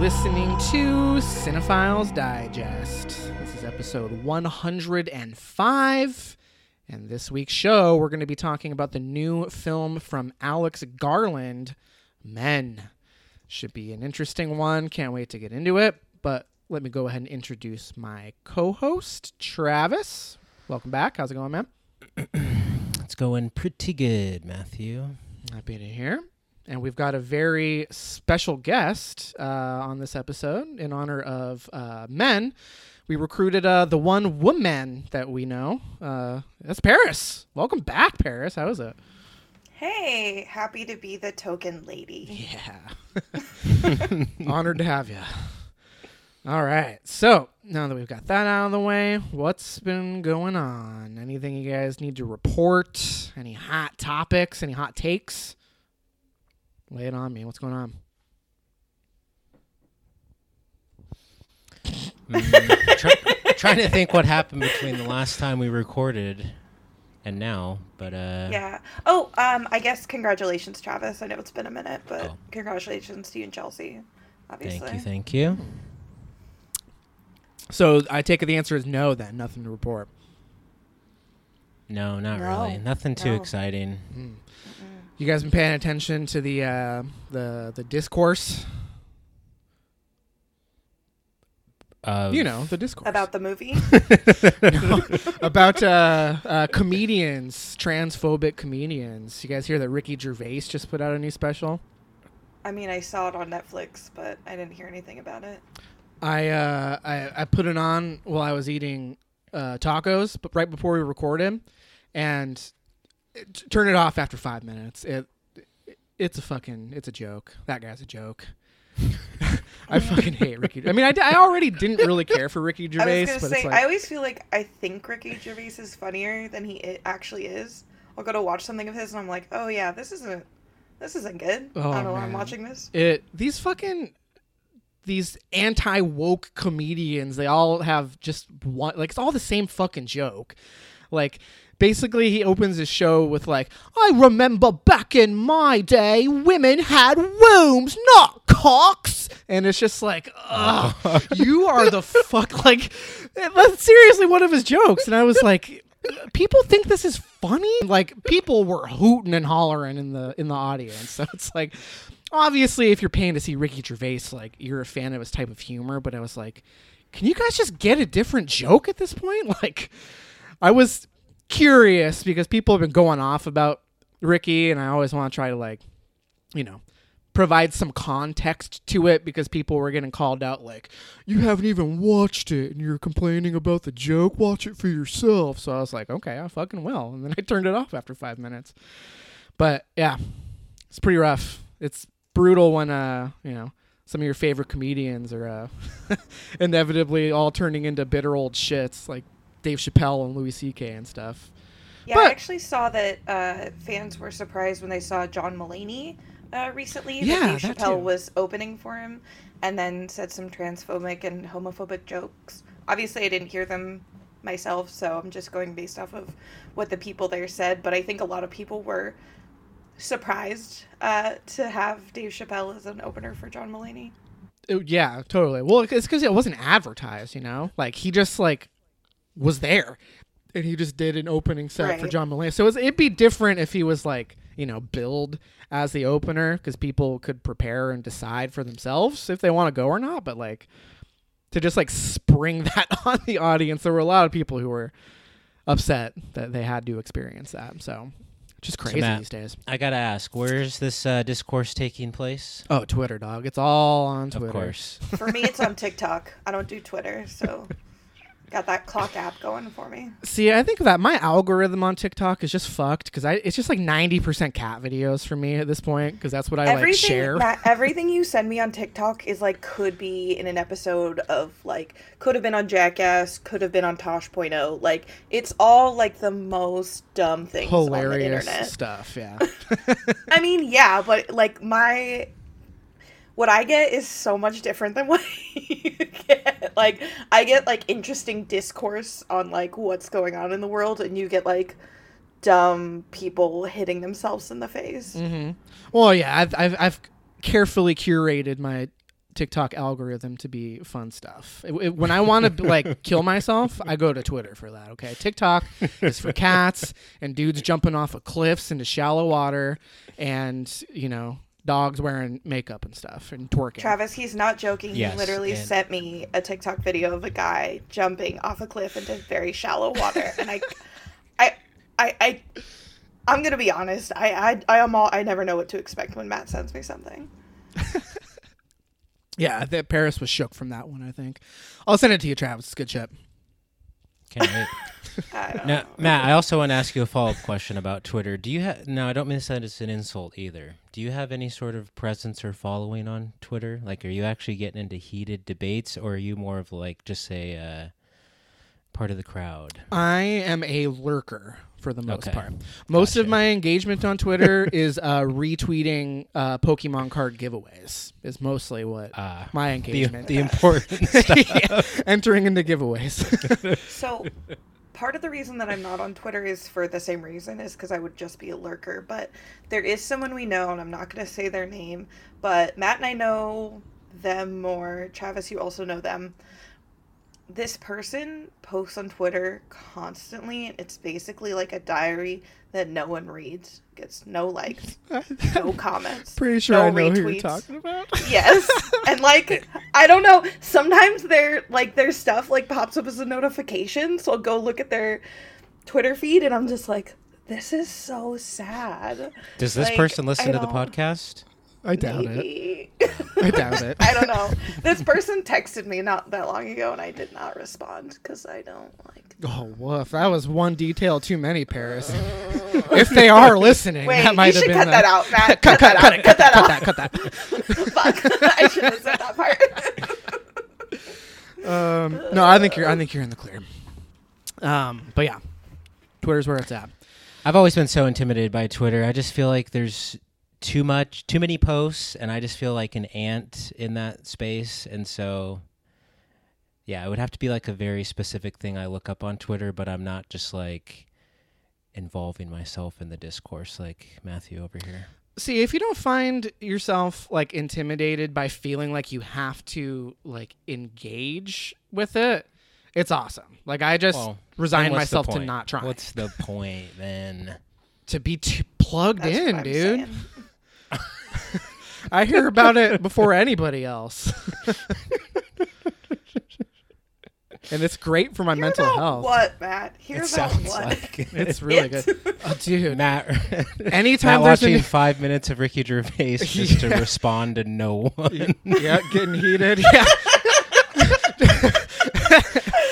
listening to Cinephiles Digest. This is episode 105. And this week's show, we're going to be talking about the new film from Alex Garland, Men. Should be an interesting one. Can't wait to get into it. But let me go ahead and introduce my co host, Travis. Welcome back. How's it going, man? It's going pretty good, Matthew. Happy to hear. And we've got a very special guest uh, on this episode in honor of uh, men. We recruited uh, the one woman that we know. Uh, that's Paris. Welcome back, Paris. How is it? Hey, happy to be the token lady. Yeah. Honored to have you. All right. So now that we've got that out of the way, what's been going on? Anything you guys need to report? Any hot topics? Any hot takes? Lay it on me. What's going on? Mm, try, trying to think what happened between the last time we recorded and now, but uh, Yeah. Oh, um, I guess congratulations, Travis. I know it's been a minute, but Oh. congratulations to you and Chelsea. Obviously. thank you, thank you. So I take it the answer is no. Then nothing to report. No, not No, really. Nothing too no. exciting. You guys been paying attention to the uh, the the discourse? Of, You know the discourse About the movie? about uh, uh, comedians, transphobic comedians. You guys hear that Ricky Gervais just put out a new special? I mean, I saw it on Netflix, but I didn't hear anything about it. I uh, I, I put it on while I was eating uh, tacos, but right before we recorded, and it, turn it off after five minutes. It, it it's a fucking it's a joke. That guy's a joke. I fucking hate Ricky. I mean, I, I already didn't really care for Ricky Gervais, I was gonna but say, it's like I always feel like I think Ricky Gervais is funnier than he actually is. I'll go to watch something of his, and I'm like, oh yeah, this isn't, this isn't good. Oh, I don't know why I'm watching this. it these fucking these anti woke comedians they all have just one like it's all the same fucking joke like basically he opens his show with like i remember back in my day women had wombs not cocks. And it's just like ugh, you are the fuck like that's seriously one of his jokes. And i was like people think this is funny? Like people were hooting and hollering in the in the audience. So it's like obviously if you're paying to see ricky gervais like you're a fan of his type of humor. But i was like can you guys just get a different joke at this point? Like i was curious because people have been going off about ricky and i always want to try to like you know provide some context to it because people were getting called out like you haven't even watched it and you're complaining about the joke watch it for yourself. So i was like okay i fucking will and then i turned it off after five minutes. But yeah it's pretty rough. It's brutal when uh you know some of your favorite comedians are uh inevitably all turning into bitter old shits like dave chappelle and louis ck and stuff Yeah, But- I actually saw that uh, fans were surprised when they saw John Mulaney uh, recently. Yeah, that Dave Chappelle was opening for him, and then said some transphobic and homophobic jokes. Obviously, I didn't hear them myself, so I'm just going based off of what the people there said. But I think a lot of people were surprised uh, to have Dave Chappelle as an opener for John Mulaney. Yeah, totally. Well, it's because it wasn't advertised, you know. Like he just like was there, and he just did an opening set for John Mulaney. So it's, it'd be different if he was like you know billed as the opener because people could prepare and decide for themselves if they want to go or not. But like to just like spring that on the audience, there were a lot of people who were upset that they had to experience that. So just crazy Matt- these days. I gotta ask, where's this uh, discourse taking place? Oh, Twitter, dog. It's all on Twitter. Of course. For me, it's on TikTok. I don't do Twitter, so got that clock app going for me. See, I think that my algorithm on TikTok is just fucked because I it's just like ninety percent cat videos for me at this point because that's what I like everything share. Matt, everything you send me on TikTok is like could be in an episode of like could have been on Jackass, could have been on Tosh.0. Like it's all like the most dumb things on the Hilarious internet. stuff, yeah. I mean, yeah, but like my what I get is so much different than what you get. Like I get like interesting discourse on like what's going on in the world and you get like dumb people hitting themselves in the face. hmm Well, yeah, I've, I've I've carefully curated my TikTok algorithm to be fun stuff. It- it- when I want to like kill myself, I go to Twitter for that. Okay, TikTok is for cats and dudes jumping off of cliffs into shallow water, and you know dogs wearing makeup and stuff and twerking. Travis, he's not joking. Yes, he literally and- sent me a TikTok video of a guy jumping off a cliff into very shallow water, and I, I, I, I, I'm gonna be honest. I, I, I am all. I never know what to expect when Matt sends me something. Yeah, that Paris was shook from that one. I think I'll send it to you, Travis. It's good shit. Can't wait. I now, know. Matt, I also want to ask you a follow up question about Twitter. Do you have? No, I don't mean to sound as an insult either. Do you have any sort of presence or following on Twitter? Like, are you actually getting into heated debates, or are you more of like just a uh, part of the crowd? I am a lurker for the most Okay. part. Most of my engagement on Twitter is uh, retweeting uh, Pokemon card giveaways. Is mostly what Uh, my the, engagement. the important stuff. Yeah, entering into giveaways. So, part of the reason that I'm not on Twitter is for the same reason, is because I would just be a lurker. But there is someone we know, and I'm not going to say their name, but Matt and I know them more. Travis, you also know them. This person posts on Twitter constantly, and it's basically like a diary that no one reads, gets no likes, no comments. Pretty sure no I know who you're talking about. Yes. And like I don't know, sometimes their like their stuff like pops up as a notification, so I'll go look at their Twitter feed and I'm just like this is so sad. Does this Like, person listen to the podcast? I doubt it. I doubt it. I don't know. This person texted me not that long ago and I did not respond cuz I don't like Oh, woof! That was one detail too many, Paris. if they are listening, Wait, that might have should been cut the- that out, Matt. Cut, cut, that cut, out. it, cut that, cut out. that, cut that. Fuck. I should have said that part. Um, no, I think you're. I think you're in the clear. Um, but yeah, Twitter's where it's at. I've always been so intimidated by Twitter. I just feel like there's too much, too many posts, and I just feel like an ant in that space. And so, yeah, it would have to be like a very specific thing I look up on Twitter, but I'm not just like involving myself in the discourse like Matthew over here. See, if you don't find yourself like intimidated by feeling like you have to like engage with it, it's awesome. Like I just Well, resigned then what's the myself to point? not trying. What's the point then? to be t- plugged That's in, dude. Saying. I hear about it before anybody else. and it's great for my Hear mental about health. What, Matt? Hear it about sounds what? like It's really It's- good. Oh, dude. Matt. Anytime Matt there's watching an five minutes of Ricky Gervais just to respond to no one. yeah, getting heated. Yeah.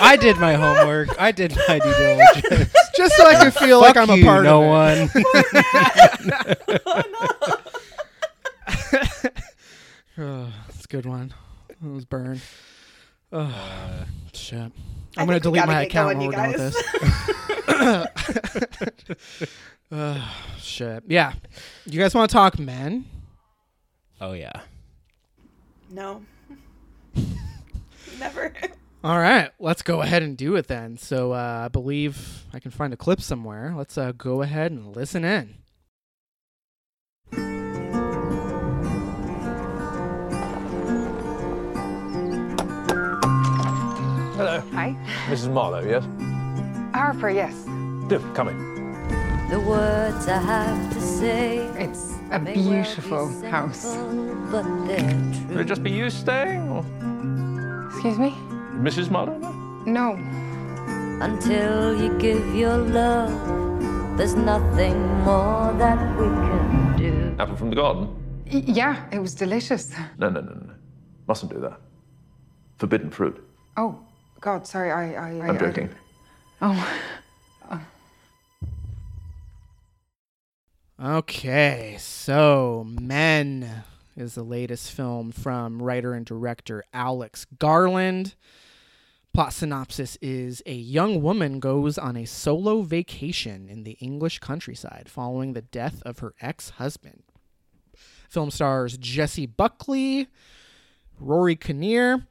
I did my homework. I did my due diligence. Just so I can feel like I'm a you, part no of it. one. Oh, Oh, that's a good one. That was burned. Oh, Uh, shit. I I'm going to delete my account going, when we're done with this. oh, shit. Yeah. You guys want to talk men? oh yeah. No. Never. All right, let's go ahead and do it then. So uh, I believe I can find a clip somewhere. Let's uh, go ahead and listen in. Hi. Mrs. Marlowe, yes? Harper, yes. Do, come in. The words I have to say It's a may well be beautiful house. simple, but they're Will it just be you staying, or Excuse me? Mrs. Marlowe? No? No. Until you give your love, there's nothing more that we can do. Apple from the garden? Y- yeah, it was delicious. No, no, no, no. Mustn't do that. Forbidden fruit. Oh, God, sorry, I. I I- I'm I joking. didn't- Oh, Okay, so Men is the latest film from writer and director Alex Garland. Plot synopsis is a young woman goes on a solo vacation in the English countryside following the death of her ex husband. Film stars Jessie Buckley, Rory Kinnear,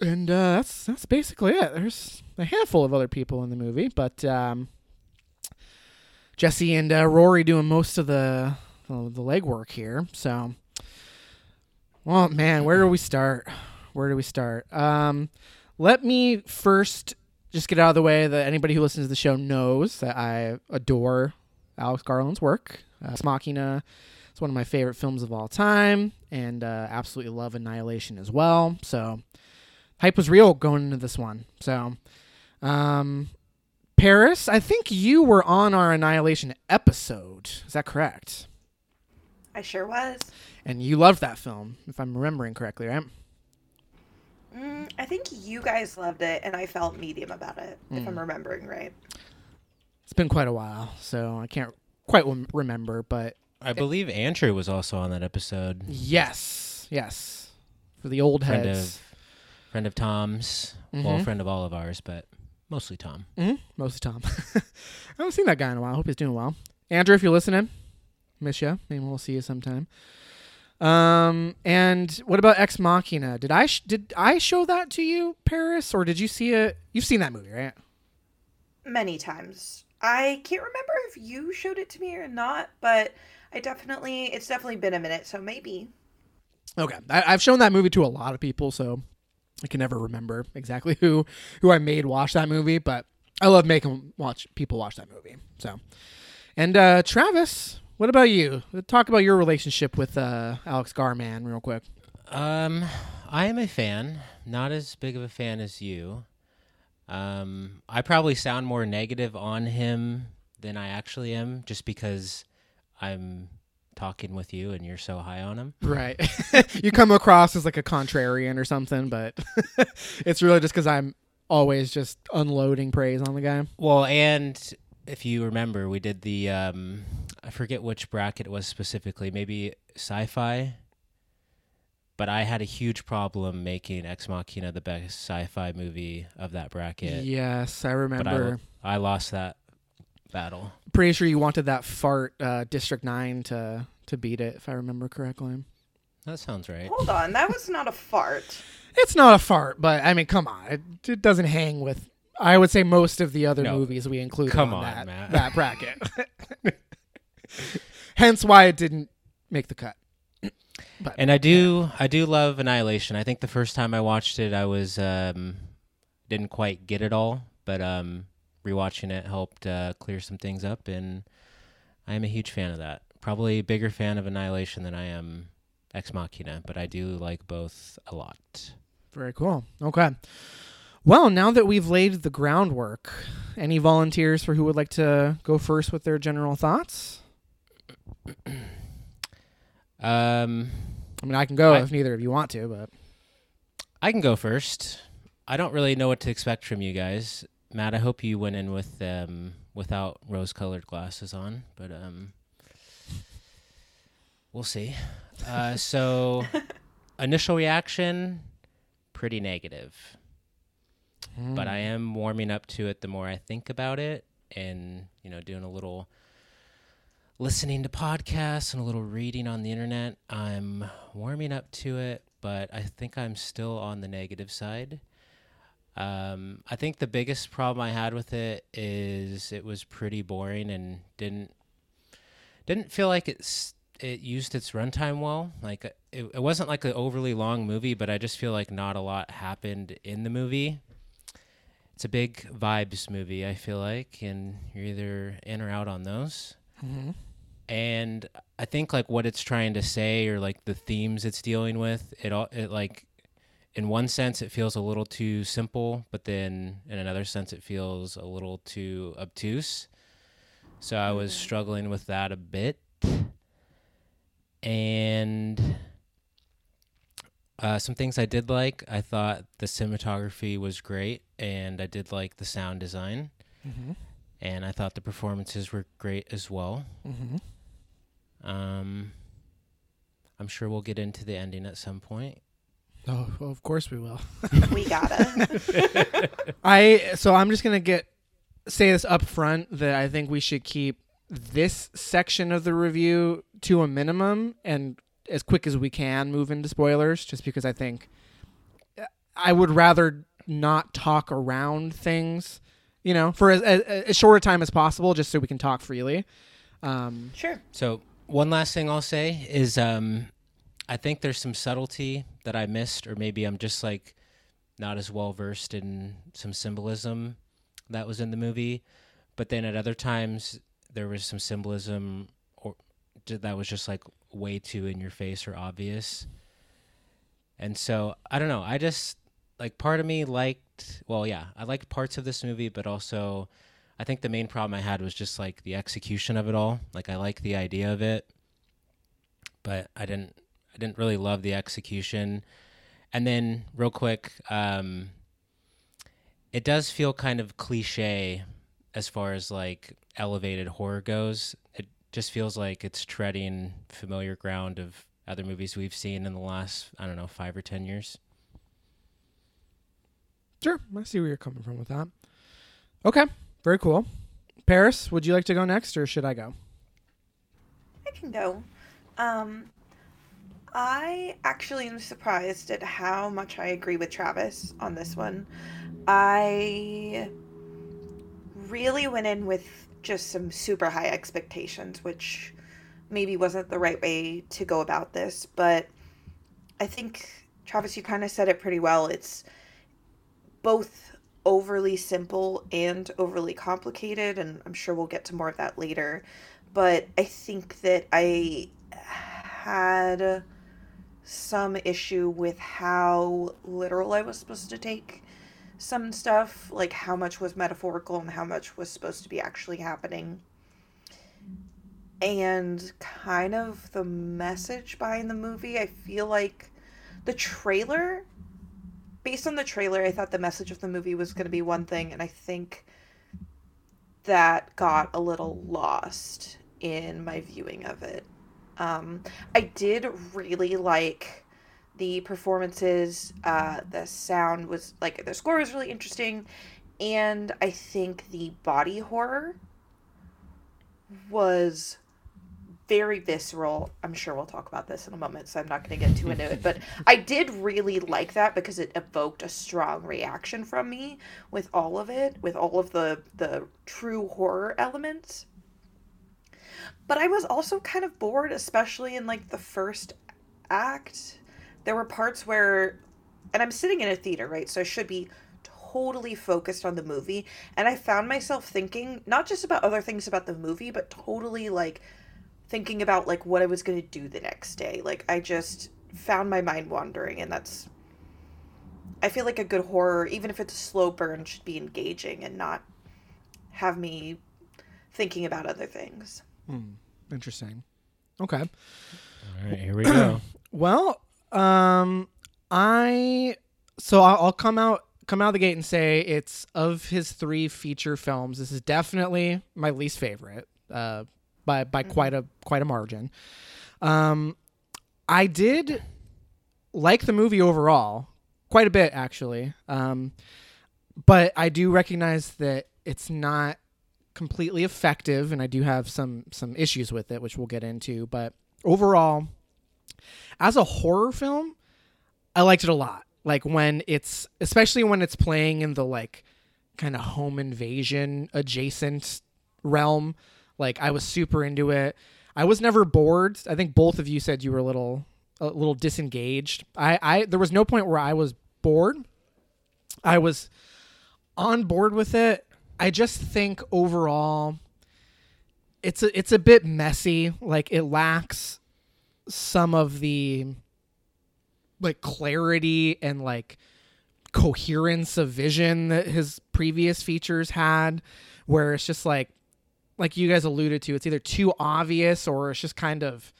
and uh, that's that's basically it. There's a handful of other people in the movie, but um, Jessie and uh, Rory doing most of the uh, the legwork here. So Well, man, where do we start? Where do we start? Um, let me first just get out of the way that anybody who listens to the show knows that I adore Alex Garland's work. Uh, Ex Machina is one of my favorite films of all time, and uh, absolutely love Annihilation as well. So, hype was real going into this one. So, um, Paris, I think you were on our Annihilation episode. Is that correct? I sure was. And you loved that film, if I'm remembering correctly, right? Mm, I think you guys loved it, and I felt medium about it, if I'm remembering right. It's been quite a while, so I can't quite remember, but I believe Andrew was also on that episode. yes, yes, for the old Friend heads, of friend of Tom's. Well, friend of all of ours, but mostly Tom. hmm most of the time. I haven't seen that guy in a while. I hope he's doing well. Andrew, if you're listening, miss you. Maybe we'll see you sometime. Um, and what about Ex Machina? Did I sh- did I show that to you, Paris, or did you see it? You've seen that movie, right? Many times. I can't remember if you showed it to me or not, but I definitely, it's definitely been a minute, so maybe. Okay, I, I've shown that movie to a lot of people, so I can never remember exactly who who I made watch that movie, but I love making watch people watch that movie. So, and uh, Travis, what about you? Talk about your relationship with uh, Alex Garland real quick. Um, I am a fan, not as big of a fan as you. Um, I probably sound more negative on him than I actually am, just because I'm talking with you and you're so high on him. Right, you come across as like a contrarian or something, but it's really just because I'm always just unloading praise on the guy. Well, and if you remember, we did the um, I forget which bracket it was specifically, maybe sci-fi. But I had a huge problem making Ex Machina the best sci-fi movie of that bracket. Yes, I but I, remember. I lost that battle. Pretty sure you wanted that fart uh, District Nine to to beat it, if I remember correctly. That sounds right. Hold on, that was not a fart. It's not a fart, but I mean, come on, it, it doesn't hang with. I would say most of the other No. movies we include Come on, on, that, Matt. that bracket. Hence why it didn't make the cut. But And I do I do love Annihilation. I think the first time I watched it I was um didn't quite get it all, but um rewatching it helped uh, clear some things up and I am a huge fan of that. Probably a bigger fan of Annihilation than I am Ex Machina, but I do like both a lot. very cool. Okay. Well, now that we've laid the groundwork, any volunteers for who would like to go first with their general thoughts? Um I mean, I can go I- if neither of you want to, but I can go first. I don't really know what to expect from you guys. Matt, I hope you went in with um without rose-colored glasses on, but um we'll see. Uh so initial reaction pretty negative. But I am warming up to it the more I think about it and, you know, doing a little listening to podcasts and a little reading on the internet. I'm warming up to it, but I think I'm still on the negative side. Um, I think the biggest problem I had with it is it was pretty boring and didn't didn't feel like it's it used its runtime well. Like it, it wasn't like an overly long movie, but I just feel like not a lot happened in the movie. It's a big vibes movie, I feel like, and you're either in or out on those and I think like what it's trying to say or like the themes it's dealing with, it all it like in one sense it feels a little too simple, but then in another sense it feels a little too obtuse. So I was struggling with that a bit. And uh, some things I did like. I thought the cinematography was great, and I did like the sound design. And I thought the performances were great as well. Um, I'm sure we'll get into the ending at some point. Oh, well, of course we will. We gotta. I so I'm just gonna get say this up front that I think we should keep this section of the review to a minimum and as quick as we can move into spoilers, just because I think I would rather not talk around things, you know, for as, as, as short a time as possible, just so we can talk freely. Um, sure. So one last thing I'll say is um, I think there's some subtlety that I missed, or maybe I'm just like not as well versed in some symbolism that was in the movie. But then at other times, there was some symbolism or that was just like way too in your face or obvious. And so I don't know. I just like part of me liked. Well, yeah, I liked parts of this movie, but also I think the main problem I had was just like the execution of it all. Like I like the idea of it, but I didn't. I didn't really love the execution. And then, real quick, um, it does feel kind of cliche as far as like elevated horror goes. It just feels like it's treading familiar ground of other movies we've seen in the last, I don't know, five or ten years. Sure, I see where you're coming from with that. Okay, very cool. Paris, would you like to go next, or should I go? I can go. Um, I actually am surprised at how much I agree with Travis on this one. I really went in with just some super high expectations, which maybe wasn't the right way to go about this, but I think Travis, you kind of said it pretty well. It's both overly simple and overly complicated, and I'm sure we'll get to more of that later. But I think that I had some issue with how literal I was supposed to take some stuff, like how much was metaphorical and how much was supposed to be actually happening. And kind of the message behind the movie, I feel like the trailer, based on the trailer, I thought the message of the movie was going to be one thing, and I think that got a little lost in my viewing of it. Um, I did really like the performances. Uh, the sound was like the score was really interesting, and I think the body horror was very visceral. I'm sure we'll talk about this in a moment, so I'm not going to get too into it. But I did really like that because it evoked a strong reaction from me with all of it, with all of the the true horror elements. But I was also kind of bored, especially in like the first act. There were parts where, and I'm sitting in a theater, right? So I should be totally focused on the movie. And I found myself thinking, not just about other things about the movie, but totally like thinking about like what I was going to do the next day. Like I just found my mind wandering, and that's. I feel like a good horror, even if it's a slow burn, should be engaging and not have me thinking about other things. Hmm. Interesting. Okay. All right, here we go. Well, um, I so I'll, I'll come out come out of the gate and say it's of his three feature films. This is definitely my least favorite, uh, by by quite a quite a margin. Um, I did like the movie overall, quite a bit actually. Um, but I do recognize that it's not completely effective, and I do have some some issues with it, which we'll get into. But overall, as a horror film, I liked it a lot. Like when it's especially when it's playing in the like kind of home invasion adjacent realm. Like I was super into it. I was never bored. I think both of you said you were a little a little disengaged. I I there was no point where I was bored. I was on board with it. I just think overall it's a it's a bit messy. Like it lacks some of the like clarity and like coherence of vision that his previous features had where it's just like like you guys alluded to it's either too obvious or it's just kind of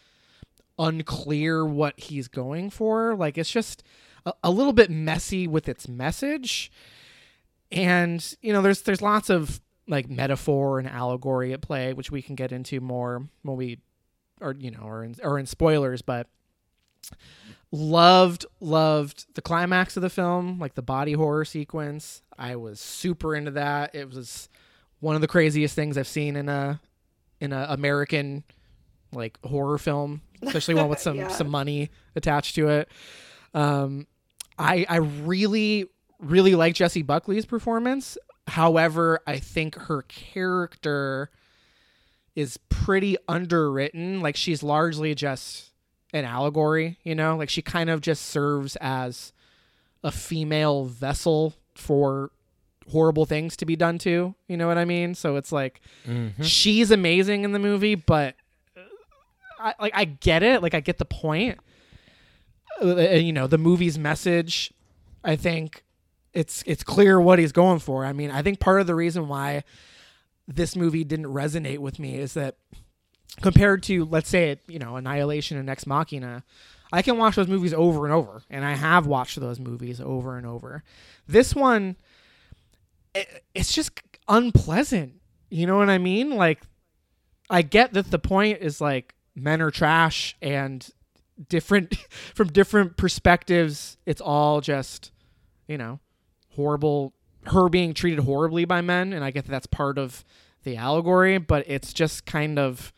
unclear what he's going for like it's just a, a little bit messy with its message and you know there's there's lots of like metaphor and allegory at play which we can get into more when we or you know or in, or in spoilers but loved loved the climax of the film like the body horror sequence. I was super into that. It was one of the craziest things i've seen in a in a american like horror film especially one with some Yeah. some money attached to it. Um i i really really like jessie buckley's performance however i think her character is pretty underwritten like she's largely just an allegory, you know? Like she kind of just serves as a female vessel for horrible things to be done to, you know what I mean? So it's like she's amazing in the movie, but uh, I like I get it, like I get the point. Uh, and, you know, the movie's message, I think it's it's clear what he's going for. I mean, I think part of the reason why this movie didn't resonate with me is that compared to let's say you know annihilation and ex machina i can watch those movies over and over and i have watched those movies over and over. This one it, it's just unpleasant. You know what i mean? Like i get that the point is like men are trash and different from different perspectives it's all just you know horrible her being treated horribly by men and i get that that's part of the allegory but it's just kind of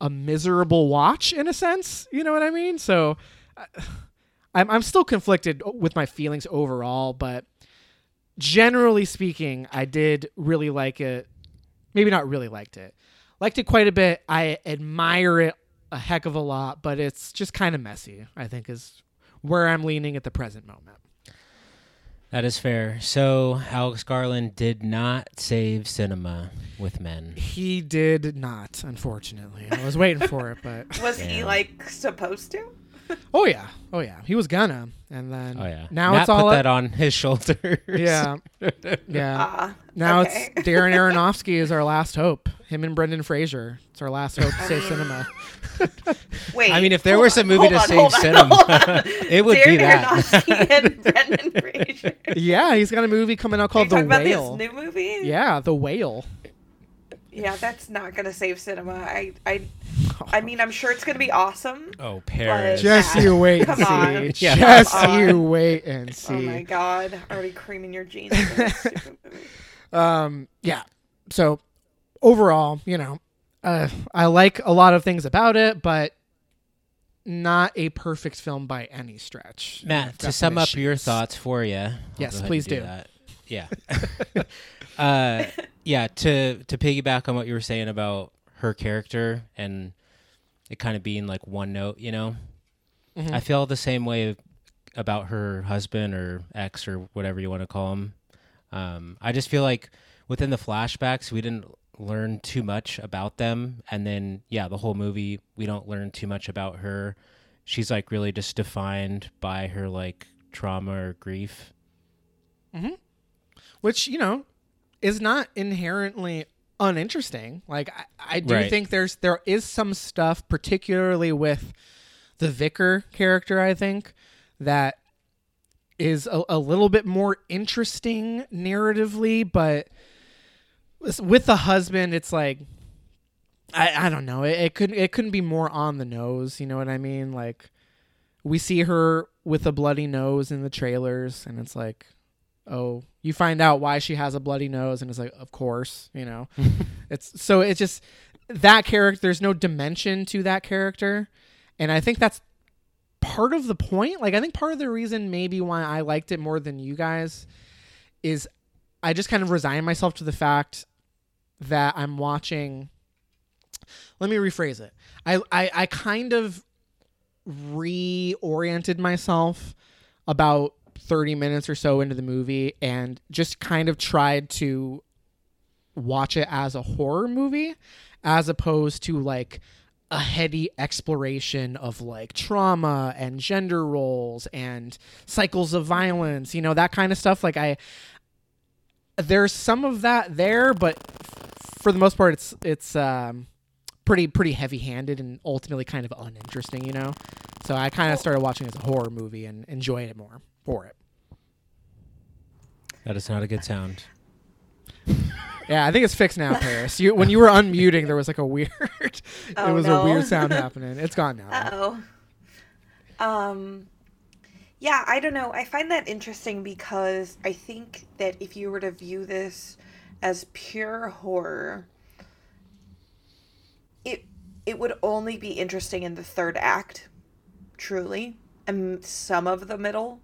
a miserable watch in a sense you know what i mean? So i'm, I'm still conflicted with my feelings overall but generally speaking i did really like it. Maybe not really liked it. Liked it quite a bit. I admire it a heck of a lot but it's just kind of messy i think is where i'm leaning at the present moment That is fair. So Alex Garland did not save cinema with men. He did not, unfortunately. I was waiting for it, but Was he like supposed to? oh yeah, oh yeah, he was gonna, and then Oh yeah. now Matt it's all put up- that on his shoulders. yeah, yeah. Ah, now okay. it's Darren Aronofsky is our last hope. Him and Brendan Fraser. It's our last hope to save cinema. Wait. I mean, if there hold was a movie to on, save cinema, on. it would be Darren that. Aronofsky and Brendan Fraser. yeah, he's got a movie coming out Are you called The talking about Whale. this new movie? yeah, The Whale. Yeah, that's not gonna save cinema. I, I, I mean, I'm sure it's gonna be awesome. Oh, Paris. Just Yeah. you wait and see. Yeah. Just Come you on. wait and see. Oh my god, already creaming your jeans. for this stupid movie. um yeah so overall you know uh i like a lot of things about it but not a perfect film by any stretch Matt, to sum up your thoughts for you. Yes, please do. That. Yeah. uh, yeah. To to piggyback on what you were saying about her character and it kind of being like one note, you know, Mhm. I feel the same way about her husband or ex or whatever you want to call him. Um, I just feel like within the flashbacks, we didn't learn too much about them, and then yeah, the whole movie we don't learn too much about her. She's like really just defined by her like trauma or grief. Mm-hmm. which you know is not inherently uninteresting like i, I do Right. think there's there is some stuff particularly with the vicar character i think that is a, a little bit more interesting narratively but with- the husband it's like i i don't know. It, it couldn't it couldn't be more on the nose you know what i mean? Like we see her with a bloody nose in the trailers and it's like oh you find out why she has a bloody nose and it's like of course you know? It's so it's just that character there's no dimension to that character and i think that's part of the point. Like i think part of the reason maybe why i liked it more than you guys is i just kind of resigned myself to the fact that i'm watching let me rephrase it i i, I kind of reoriented myself about 30 minutes or so into the movie and just kind of tried to watch it as a horror movie as opposed to like a heady exploration of like trauma and gender roles and cycles of violence, you know, that kind of stuff. Like I there's some of that there, but for the most part it's it's um pretty pretty heavy-handed and ultimately kind of uninteresting, you know. So I kind of started watching it as a horror movie and enjoyed it more for it. That is not a good sound. Yeah, I think it's fixed now, Paris. You when you were unmuting, there was like a weird. it Oh, was no. a weird sound happening. It's gone now. Uh oh. Um, yeah, I don't know. I find that interesting because I think that if you were to view this as pure horror, it it would only be interesting in the third act, truly, and some of the middle.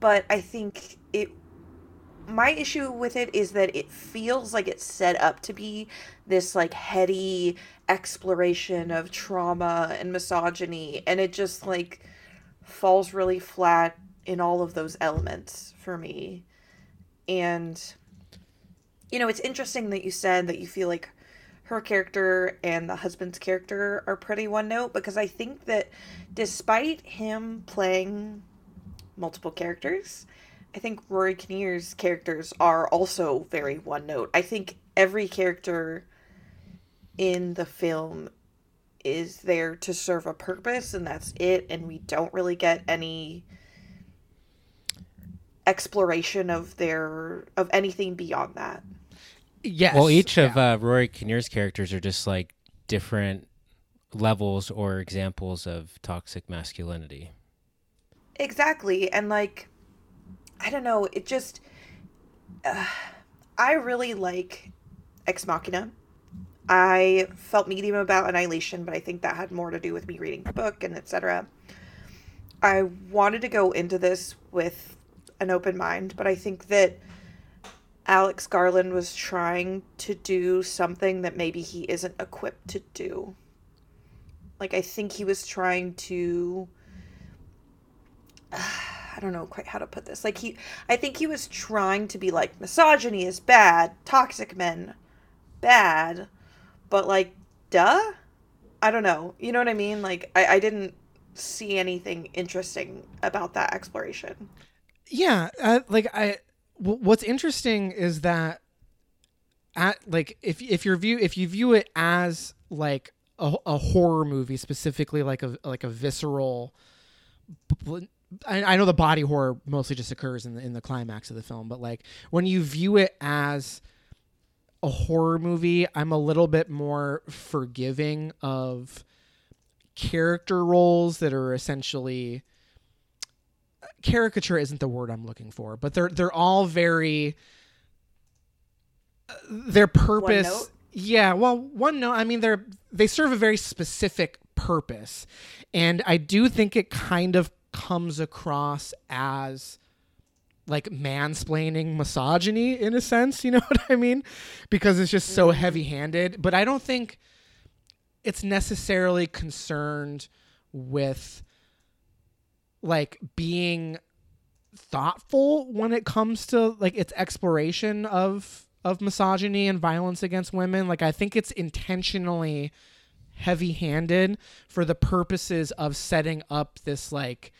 But I think it my issue with it is that it feels like it's set up to be this like heady exploration of trauma and misogyny and it just like falls really flat in all of those elements for me and you know it's interesting that you said that you feel like her character and the husband's character are pretty one note because i think that despite him playing multiple characters I think Rory Kinnear's characters are also very one note. I think every character in the film is there to serve a purpose and that's it and we don't really get any exploration of their of anything beyond that. Yes. Well, each of uh, Rory Kinnear's characters are just like different levels or examples of toxic masculinity. Exactly. And like I don't know, it just uh, I really like Ex Machina. I felt medium about Annihilation, but I think that had more to do with me reading the book and etc. I wanted to go into this with an open mind, but I think that Alex Garland was trying to do something that maybe he isn't equipped to do. Like I think he was trying to I don't know quite how to put this. Like he I think he was trying to be like misogyny is bad, toxic men bad, but like duh? I don't know. You know what I mean? Like I, I didn't see anything interesting about that exploration. yeah uh, like i what's interesting is that at like if if you view if you view it as like a, a horror movie specifically like a like a visceral I know the body horror mostly just occurs in the in the climax of the film but like when you view it as a horror movie i'm a little bit more forgiving of character roles that are essentially caricature isn't the word I'm looking for, but they're they're all very uh, their purpose. Yeah, well, one note. I mean, they're they serve a very specific purpose, and I do think it kind of comes across as like mansplaining misogyny in a sense. You know what I mean? Because it's just so heavy-handed. But I don't think it's necessarily concerned with like being thoughtful when it comes to like its exploration of of misogyny and violence against women. Like i think it's intentionally heavy-handed for the purposes of setting up this like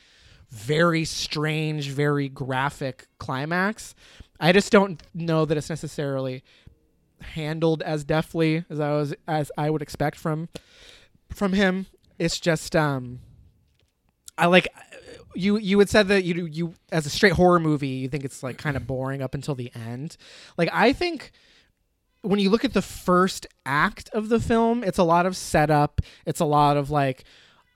very strange very graphic climax. I just don't know that it's necessarily handled as deftly as i was as i would expect from from him. It's just um I like you you had said that you you as a straight horror movie you think it's like kind of boring up until the end. Like I think when you look at the first act of the film, it's a lot of setup. It's a lot of like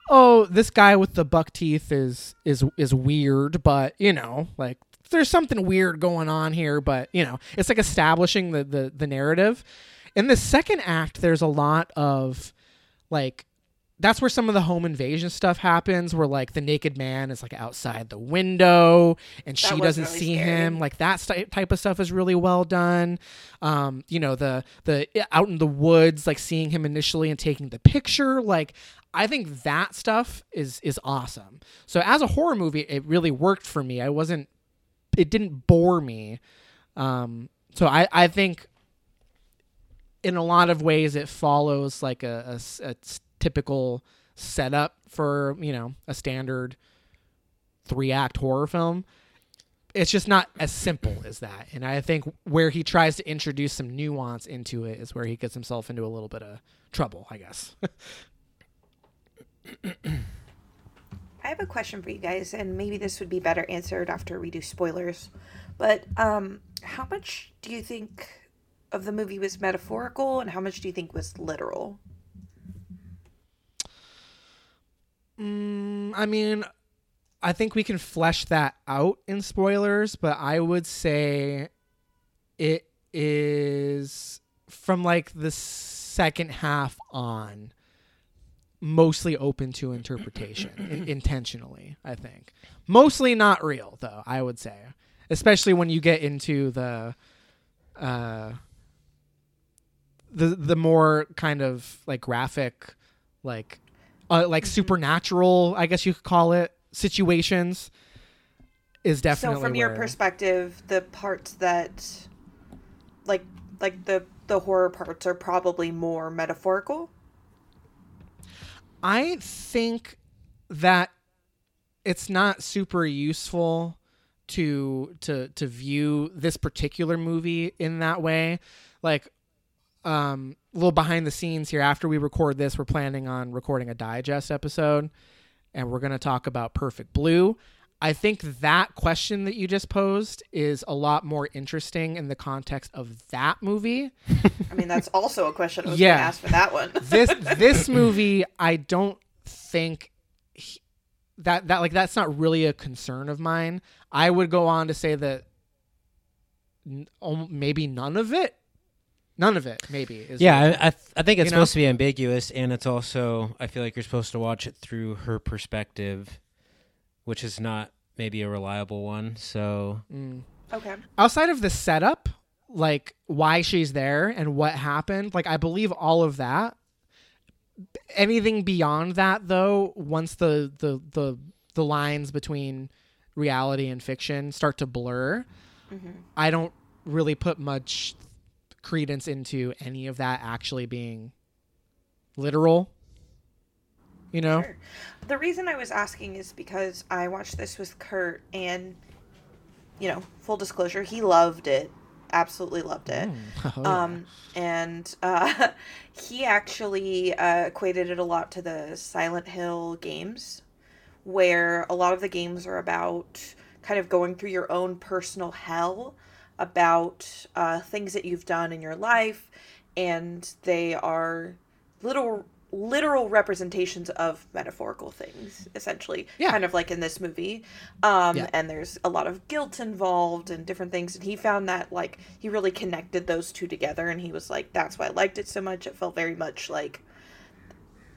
oh, this guy with the buck teeth is is is weird, but you know, like there's something weird going on here, but you know, it's like establishing the the, the narrative. In the second act, there's a lot of like that's where some of the home invasion stuff happens where like the naked man is like outside the window and she doesn't really see scary. him. Like that st- type of stuff is really well done. Um you know the the out in the woods like seeing him initially and taking the picture like i think that stuff is is awesome. So as a horror movie it really worked for me. I wasn't it didn't bore me. Um so i i think in a lot of ways it follows like a, a a typical setup for you know a standard three act horror film it's just not as simple as that and i think where he tries to introduce some nuance into it is where he gets himself into a little bit of trouble i guess I have a question for you guys, and maybe this would be better answered after we do spoilers. But um, how much do you think of the movie was metaphorical, and how much do you think was literal? Mm, I mean, I think we can flesh that out in spoilers, but I would say it is from like the second half on mostly open to interpretation in- intentionally i think. Mostly not real though i would say. Especially when you get into the uh the the more kind of like graphic like uh, like supernatural i guess you could call it situations is definitely so from your perspective, the parts that like like the the horror parts are probably more metaphorical. I think that it's not super useful to to to view this particular movie in that way. Like um a little behind the scenes here after we record this, we're planning on recording a digest episode and we're going to talk about Perfect Blue. I think that question that you just posed is a lot more interesting in the context of that movie. I mean, that's also a question I was Yeah. going to ask for that one. this this movie i don't think he- that that like that's not really a concern of mine i would go on to say that n- maybe none of it none of it maybe is Yeah, I, I, th- I think it's You know? supposed to be ambiguous, and it's also I feel like you're supposed to watch it through her perspective, which is not maybe a reliable one. So Mm. okay. outside of the setup like why she's there and what happened like i believe all of that anything beyond that though once the the the, the lines between reality and fiction start to blur i don't really put much credence into any of that actually being literal you know Sure. The reason I was asking is because I watched this with Kurt, and you know, full disclosure, he loved it, absolutely loved it. Oh, yeah. Um, and uh, he actually uh, equated it a lot to the Silent Hill games, where a lot of the games are about kind of going through your own personal hell, about uh, things that you've done in your life, and they are little literal representations of metaphorical things essentially Yeah. kind of like in this movie um Yeah. and there's a lot of guilt involved and different things and he found that like he really connected those two together and he was like that's why i liked it so much it felt very much like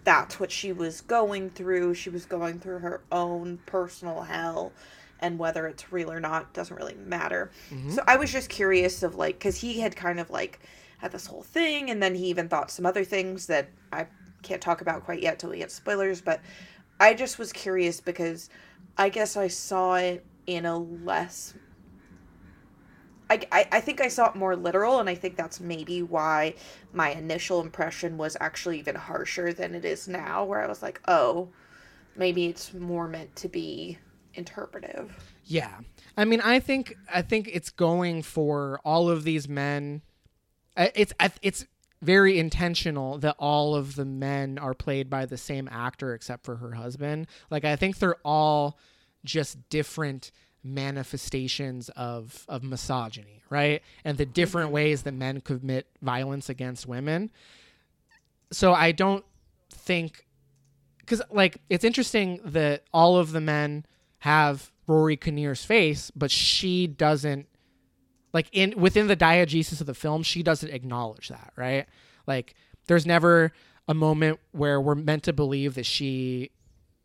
that's what she was going through she was going through her own personal hell and whether it's real or not doesn't really matter. Mm-hmm. So i was just curious of like because he had kind of like had this whole thing and then he even thought some other things that i can't talk about quite yet till we get spoilers but i just was curious because i guess i saw it in a less I, I, I think I saw it more literal, and I think that's maybe why my initial impression was actually even harsher than it is now, where I was like, oh, maybe it's more meant to be interpretive. Yeah. I mean, I think I think it's going for all of these men. Uh, it's it's very intentional that all of the men are played by the same actor except for her husband. Like I think they're all just different manifestations of of misogyny, right? And the different mm-hmm. ways that men commit violence against women. So I don't think because like it's interesting that all of the men have Rory Kinnear's face, but she doesn't like in within the diegesis of the film, she doesn't acknowledge that, right? Like there's never a moment where we're meant to believe that she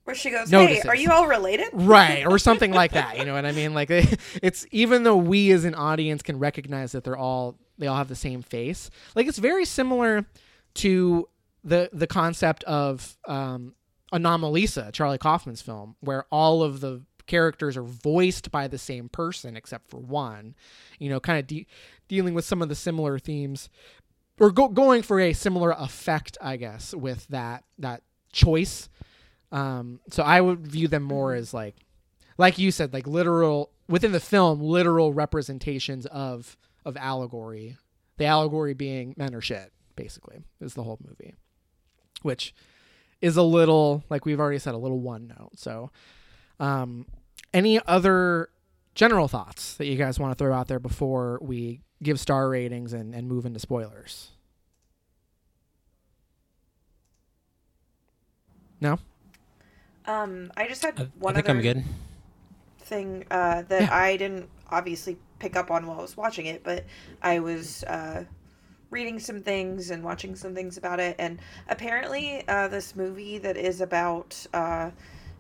Where she goes, Notices. hey, are you all related? right or something like that, you know what I mean? Like it's even though we as an audience can recognize that they're all they all have the same face. Like it's very similar to the the concept of um Anomalisa, Charlie Kaufman's film, where all of the characters are voiced by the same person except for one. You know, kind of de- dealing with some of the similar themes, or go- going for a similar effect, I guess, with that that choice. Um, so I would view them more as like, like you said, like literal within the film, literal representations of of allegory. The allegory being men are shit, basically, is the whole movie, which is a little like we've already said a little one note. So, um, any other general thoughts that you guys want to throw out there before we give star ratings and, and move into spoilers? No. Um, I just had I, I think other I'm good. thing uh, that Yeah. I didn't obviously pick up on while I was watching it, but I was uh, reading some things and watching some things about it, and apparently uh, this movie that is about uh,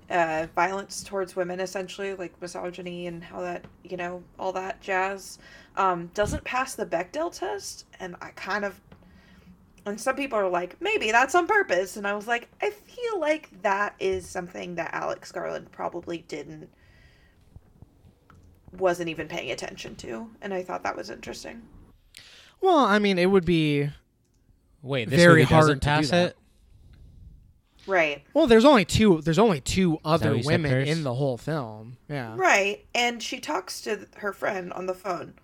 uh, violence towards women, essentially, like misogyny and how that, you know, all that jazz, um, doesn't pass the Bechdel test. And I kind of, and some people are like, maybe that's on purpose. And I was like, I feel like that is something that Alex Garland probably didn't, wasn't even paying attention to. And I thought that was interesting. Well, I mean, it would be Wait, this Very movie hard doesn't to do pass that. it. Right. well. There's only two. There's only two other what you said, women Paris? in the whole film. Yeah. Right. And she talks to her friend on the phone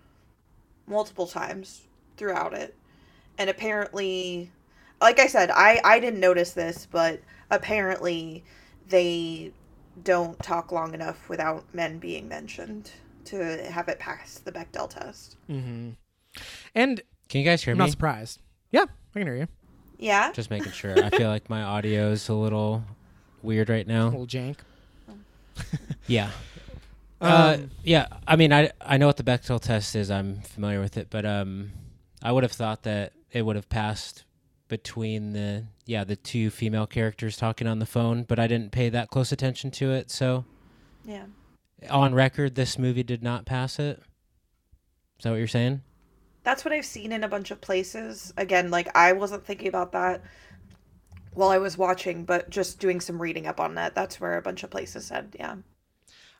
multiple times throughout it. And apparently, like I said, I, I didn't notice this, but apparently they don't talk long enough without men being mentioned to have it pass the Bechdel test. Mm-hmm. And Can you guys hear I'm me? not surprised. Yeah, I can hear you. Yeah? Just making sure. I feel like my audio is a little weird right now. A now. little jank. Yeah. uh, Um, yeah. I mean, I I know what the Bechdel test is. I'm familiar with it, but um, I would have thought that it would have passed between the yeah the two female characters talking on the phone, but I didn't pay that close attention to it. So Yeah. on record, this movie did not pass it. Is that what you're saying? That's what I've seen in a bunch of places. Again, like I wasn't thinking about that while I was watching, but just doing some reading up on that. That's where a bunch of places said, yeah.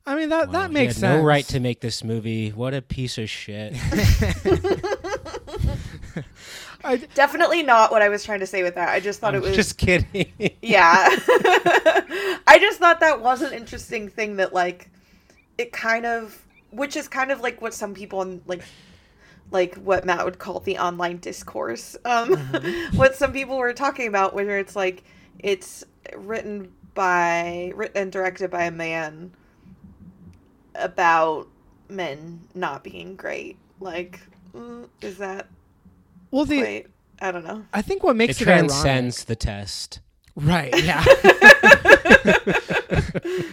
I mean that Wow, that he makes had sense. No right to make this movie. What a piece of shit. I, Definitely not what I was trying to say with that. I just thought I'm it was just kidding. Yeah. I just thought that was an interesting thing that like it kind of which is kind of like what some people in like like what Matt would call the online discourse. Um what some people were talking about where it's like it's written by written and directed by a man about men not being great. Like mm, is that well, the quite I don't know. I think what makes it it, ironic- transcends the test. Right. Yeah.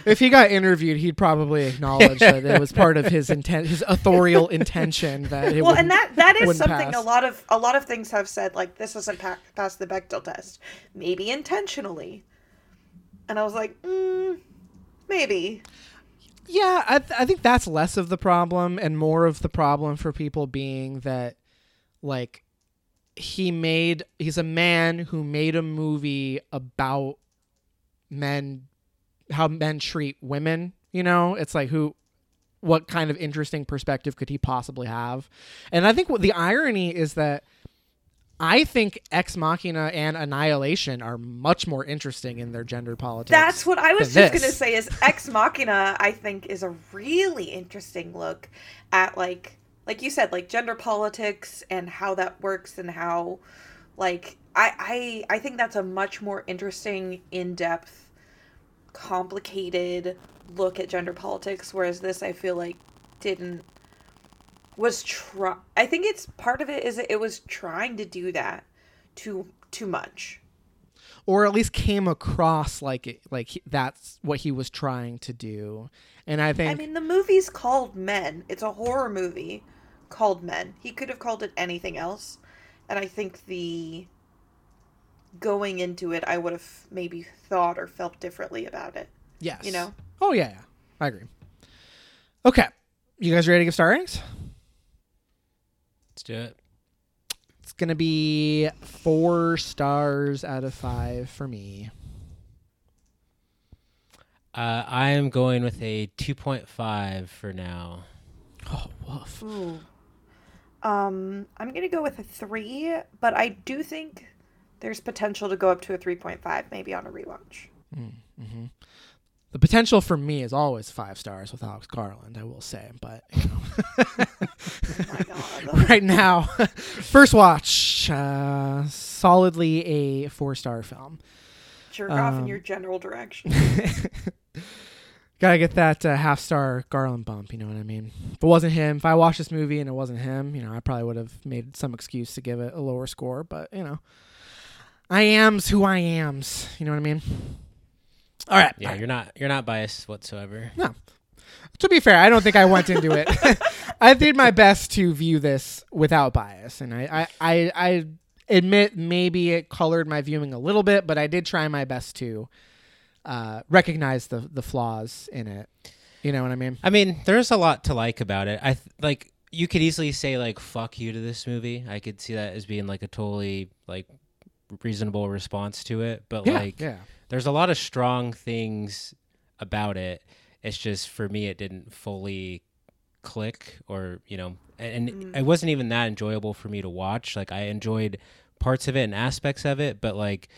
if he got interviewed, he'd probably acknowledge that it was part of his intent, his authorial intention that it well, and that that is something pass. a lot of a lot of things have said like this doesn't pa- pass the Bechdel test, maybe intentionally, and I was like, mm, maybe. Yeah, I, th- I think that's less of the problem and more of the problem for people being that, like, he made, he's a man who made a movie about men, how men treat women. You know, it's like who, what kind of interesting perspective could he possibly have? And I think what the irony is that I think Ex Machina and Annihilation are much more interesting in their gender politics. That's what I was just gonna say. Is Ex Machina? I think is a really interesting look at like like you said, like gender politics and how that works and how like I I I think that's a much more interesting, in depth, complicated look at gender politics. Whereas this, I feel like, didn't was try. I think it's part of it is it was trying to do that too too much. or at least came across like it, like that's what he was trying to do. And I think I mean, the movie's called Men. It's a horror movie called Men. He could have called it anything else. And I think the going into it, I would have maybe thought or felt differently about it. yes, you know? Oh yeah, yeah, I agree. Okay, you guys ready to give star ratings? Let's do it. It's gonna be four stars out of five for me. Uh, I am going with a 2.5 for now. Oh woof. Ooh. Um, I'm gonna go with a three, but I do think there's potential to go up to a three point five, maybe on a rewatch. The potential for me is always five stars with Alex Garland. I will say, but you know. Oh right now, first watch, uh, solidly a four star film. Jerk off in Um, your general direction. Gotta get that uh, half star Garland bump. You know what I mean? If it wasn't him, if I watched this movie and it wasn't him, you know, I probably would have made some excuse to give it a lower score. But you know, I am's who I am's. You know what I mean? All right. Yeah, you're not you're not biased whatsoever. No. To be fair, I don't think I went into it. I did my best to view this without bias, and I, I, I, I admit maybe it colored my viewing a little bit, but I did try my best to uh, recognize the the flaws in it. You know what I mean? I mean, there's a lot to like about it. I th- like you could easily say like "fuck you" to this movie. I could see that as being like a totally like reasonable response to it. But Yeah, like, yeah. there's a lot of strong things about it. It's just for me, it didn't fully click, or you know, and, and it wasn't even that enjoyable for me to watch. Like, I enjoyed parts of it and aspects of it, but like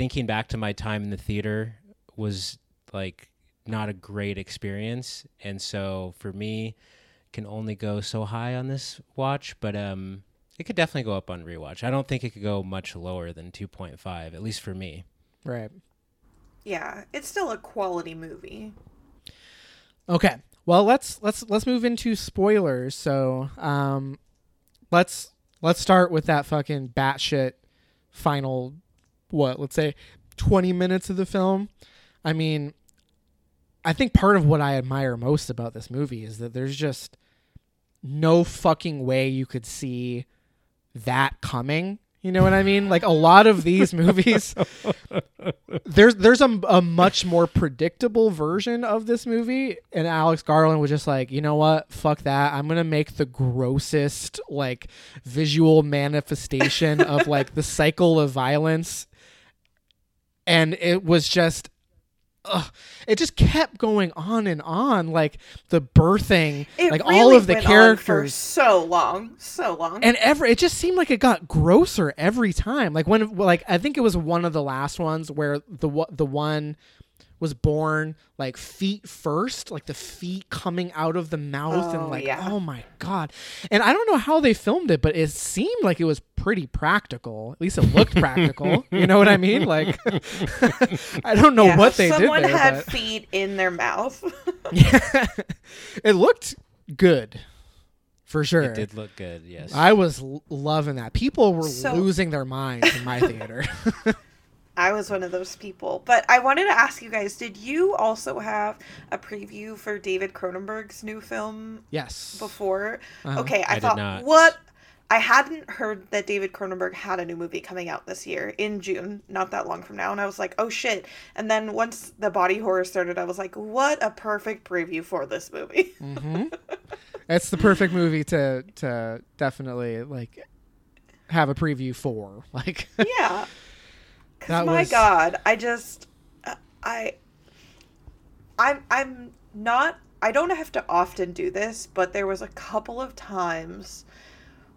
thinking back to my time in the theater was like not a great experience and so for me can only go so high on this watch but um it could definitely go up on rewatch i don't think it could go much lower than 2.5 at least for me Right. Yeah, it's still a quality movie. Okay. Well, let's let's let's move into spoilers. So, um, let's let's start with that fucking batshit final. What? Let's say twenty minutes of the film. I mean, I think part of what I admire most about this movie is that there's just no fucking way you could see that coming. You know what I mean? Like a lot of these movies, there's there's a, a much more predictable version of this movie, and Alex Garland was just like, you know what, fuck that. I'm gonna make the grossest like visual manifestation of like the cycle of violence, and it was just. Ugh, it just kept going on and on, like the birthing, It like really all of the went on for characters so long, so long. and every it just seemed like it got grosser every time like when like i think it was one of the last ones where the the one was born like feet first like the feet coming out of the mouth and Oh, like yeah. oh my god and i don't know how they filmed it but it seemed like it was pretty practical at least it looked practical you know what i mean like i don't know Yeah, what they someone did there had but feet in their mouth. yeah, it looked good for sure it did look good yes I was l- loving that. People were So- losing their minds in my theater. I was one of those people. But I wanted to ask you guys, did you also have a preview for David Cronenberg's new film yes. before? Uh-huh. Okay, I, I thought what I hadn't heard that David Cronenberg had a new movie coming out this year in June, not that long from now, and I was like, "Oh shit." And then once the body horror started, I was like, "What a perfect preview for this movie." It's the perfect movie to to definitely like have a preview for. Like yeah. Cuz my was- god, I just I I'm I'm not I don't have to often do this, but there was a couple of times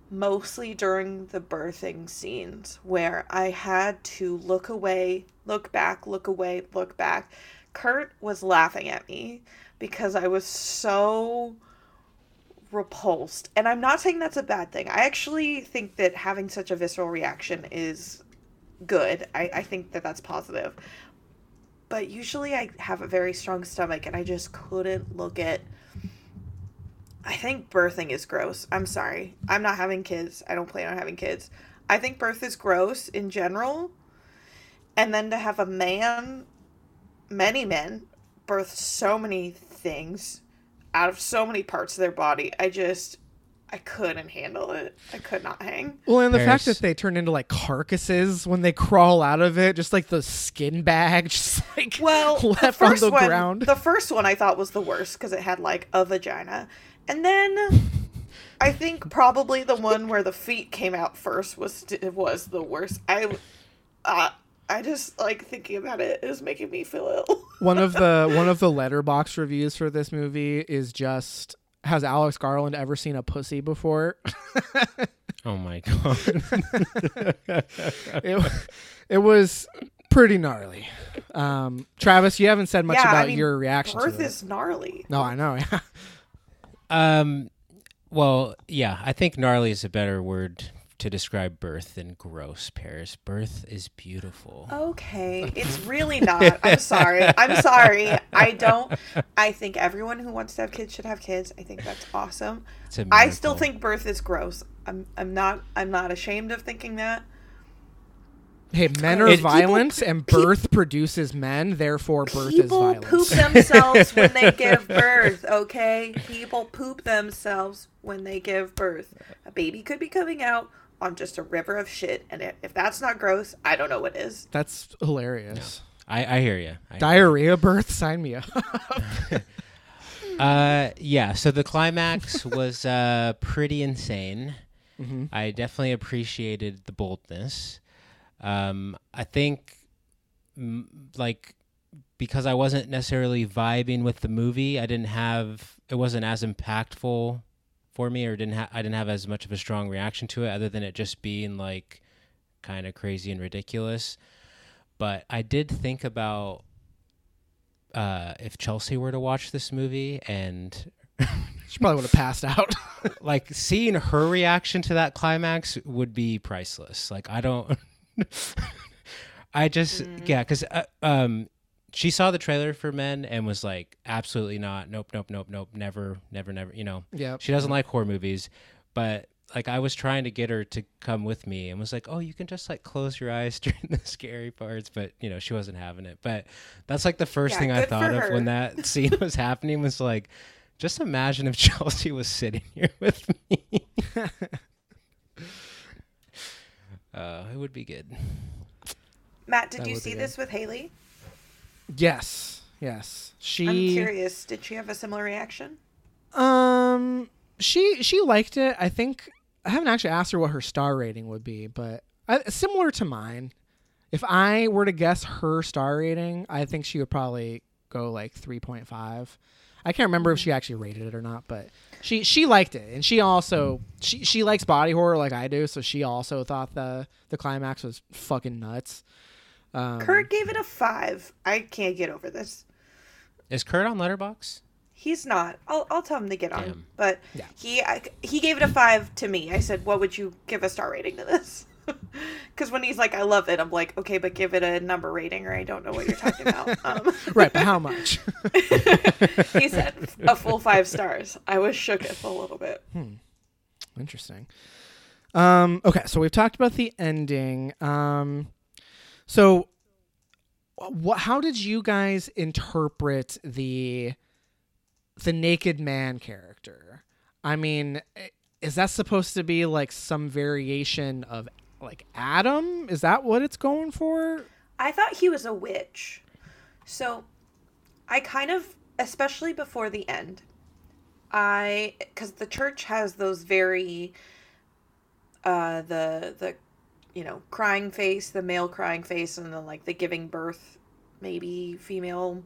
mostly during the birthing scenes where I had to look away, look back, look away, look back. Kurt was laughing at me because I was so repulsed. And I'm not saying that's a bad thing. I actually think that having such a visceral reaction is good. I, I think that that's positive. But usually I have a very strong stomach and I just couldn't look at. I think birthing is gross. I'm sorry. I'm not having kids. I don't plan on having kids. I think birth is gross in general. And then to have a man, many men, birth so many things out of so many parts of their body. I just, I couldn't handle it. I could not hang. well, and the fact that they turn into like carcasses when they crawl out of it, just like the skin bag, just like Well, the left on first the one, ground. the first one I thought was the worst because it had like a vagina, and then I think probably the one where the feet came out first was was the worst. I, uh, I just like thinking about it is making me feel ill. one of the one of the Letterboxd reviews for this movie is just has Alex Garland ever seen a pussy before? oh my god it, it was pretty gnarly. Um, Travis, you haven't said much yeah, about I mean, your reaction Birth to it. is gnarly. No, I know. Um, well, yeah, I think gnarly is a better word to describe birth than gross. Paris, birth is beautiful. Okay, it's really not. I'm sorry. I'm sorry. I don't. I think everyone who wants to have kids should have kids. I think that's awesome. It's a I still think birth is gross. I'm. I'm not. I'm not ashamed of thinking that. hey, men are It- violent, and birth produces men. Therefore, birth is violence. People poop themselves when they give birth. Okay, people poop themselves when they give birth. A baby could be coming out on just a river of shit, and if if that's not gross, I don't know what is. That's hilarious. I, I hear you. I Diarrhea birth, sign me up. Uh, yeah. So the climax was uh pretty insane. Mm-hmm. I definitely appreciated the boldness. Um, I think, mm, like, because I wasn't necessarily vibing with the movie, I didn't have it wasn't as impactful for me, or didn't ha- I didn't have as much of a strong reaction to it, other than it just being like kind of crazy and ridiculous. But I did think about uh, if Chelsea were to watch this movie and she probably would have passed out. like seeing her reaction to that climax would be priceless. Like I don't, I just yeah, because uh, um, she saw the trailer for Men and was like, absolutely not, nope, nope, nope, nope, never, never, never. You know, yeah. she doesn't like horror movies, but like I was trying to get her to come with me and was like, "Oh, you can just like close your eyes during the scary parts," but you know, she wasn't having it. But that's like the first Yeah, thing I thought of her. when that scene was happening was like, just imagine if Chelsea was sitting here with me. uh, it would be good. Matt, did That you see good. this with Haley? Yes. Yes. She I'm curious. Did she have a similar reaction? Um, she she liked it. I think I haven't actually asked her what her star rating would be, but I, similar to mine. If I were to guess her star rating, I think she would probably go like three point five. I can't remember if she actually rated it or not, but she she liked it, and she also she she likes body horror like I do, so she also thought the the climax was fucking nuts. Um, Kurt gave it a five. I can't get over this. Is Kurt on Letterboxd? He's not. I'll, I'll tell him to get on. Damn. But Yeah. he I, he gave it a five to me. I said, "What would you give a star rating to this?" Because when he's like, "I love it," I'm like, "Okay, but give it a number rating, or I don't know what you're talking about." Um, right, but how much? he said a full five stars. I was shooketh a little bit. Interesting. Um, okay, so we've talked about the ending. Um, so, what? How did you guys interpret the the naked man character? I mean, is that supposed to be like some variation of like Adam? Is that what it's going for? I thought he was a witch. So I kind of, especially before the end, I, because the church has those very, uh, the, the, you know, crying face, the male crying face, and then like the giving birth, maybe female.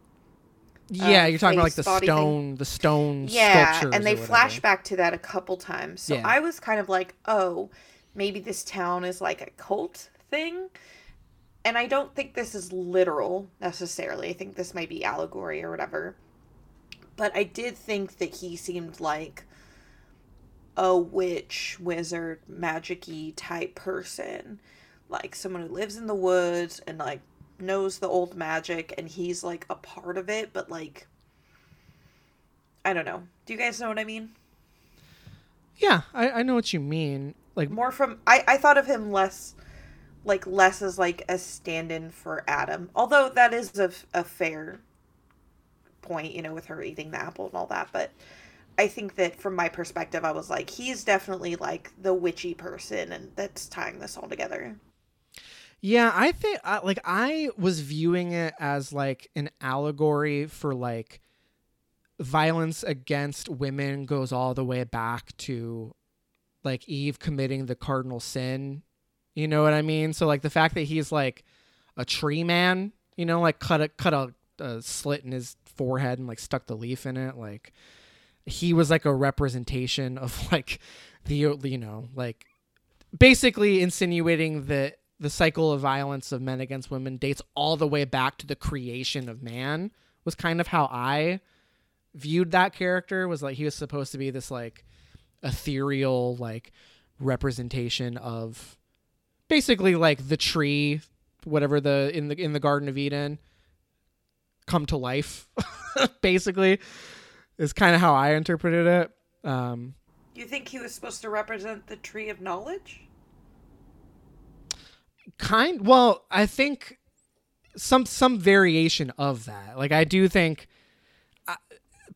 Yeah, Um, you're talking about like the stone, the stone Yeah, and they flash back to that a couple times. So Yeah. I was kind of like, oh, maybe this town is like a cult thing. And I don't think this is literal necessarily. I think this might be allegory or whatever. But I did think that he seemed like a witch, wizard, magic-y type person. Like someone who lives in the woods and like knows the old magic and he's like a part of it, but like I don't know. Do you guys know what I mean? Yeah, I, I know what you mean. Like More from I I thought of him less like less as like a stand-in for Adam. Although that is a, a fair point, you know, with her eating the apple and all that, but I think that from my perspective I was like he's definitely like the witchy person and that's tying this all together. Yeah, I think like I was viewing it as like an allegory for like violence against women goes all the way back to like Eve committing the cardinal sin. You know what I mean? So like the fact that he's like a tree man, you know, like cut a cut a, a slit in his forehead and like stuck the leaf in it, like he was like a representation of like the you know like basically insinuating that the cycle of violence of men against women dates all the way back to the creation of man was kind of how I viewed that character was like he was supposed to be this like ethereal like representation of basically like the tree whatever the in the in the garden of Eden come to life basically is kind of how I interpreted it um You think he was supposed to represent the tree of knowledge? kind well i think some some variation of that like i do think I,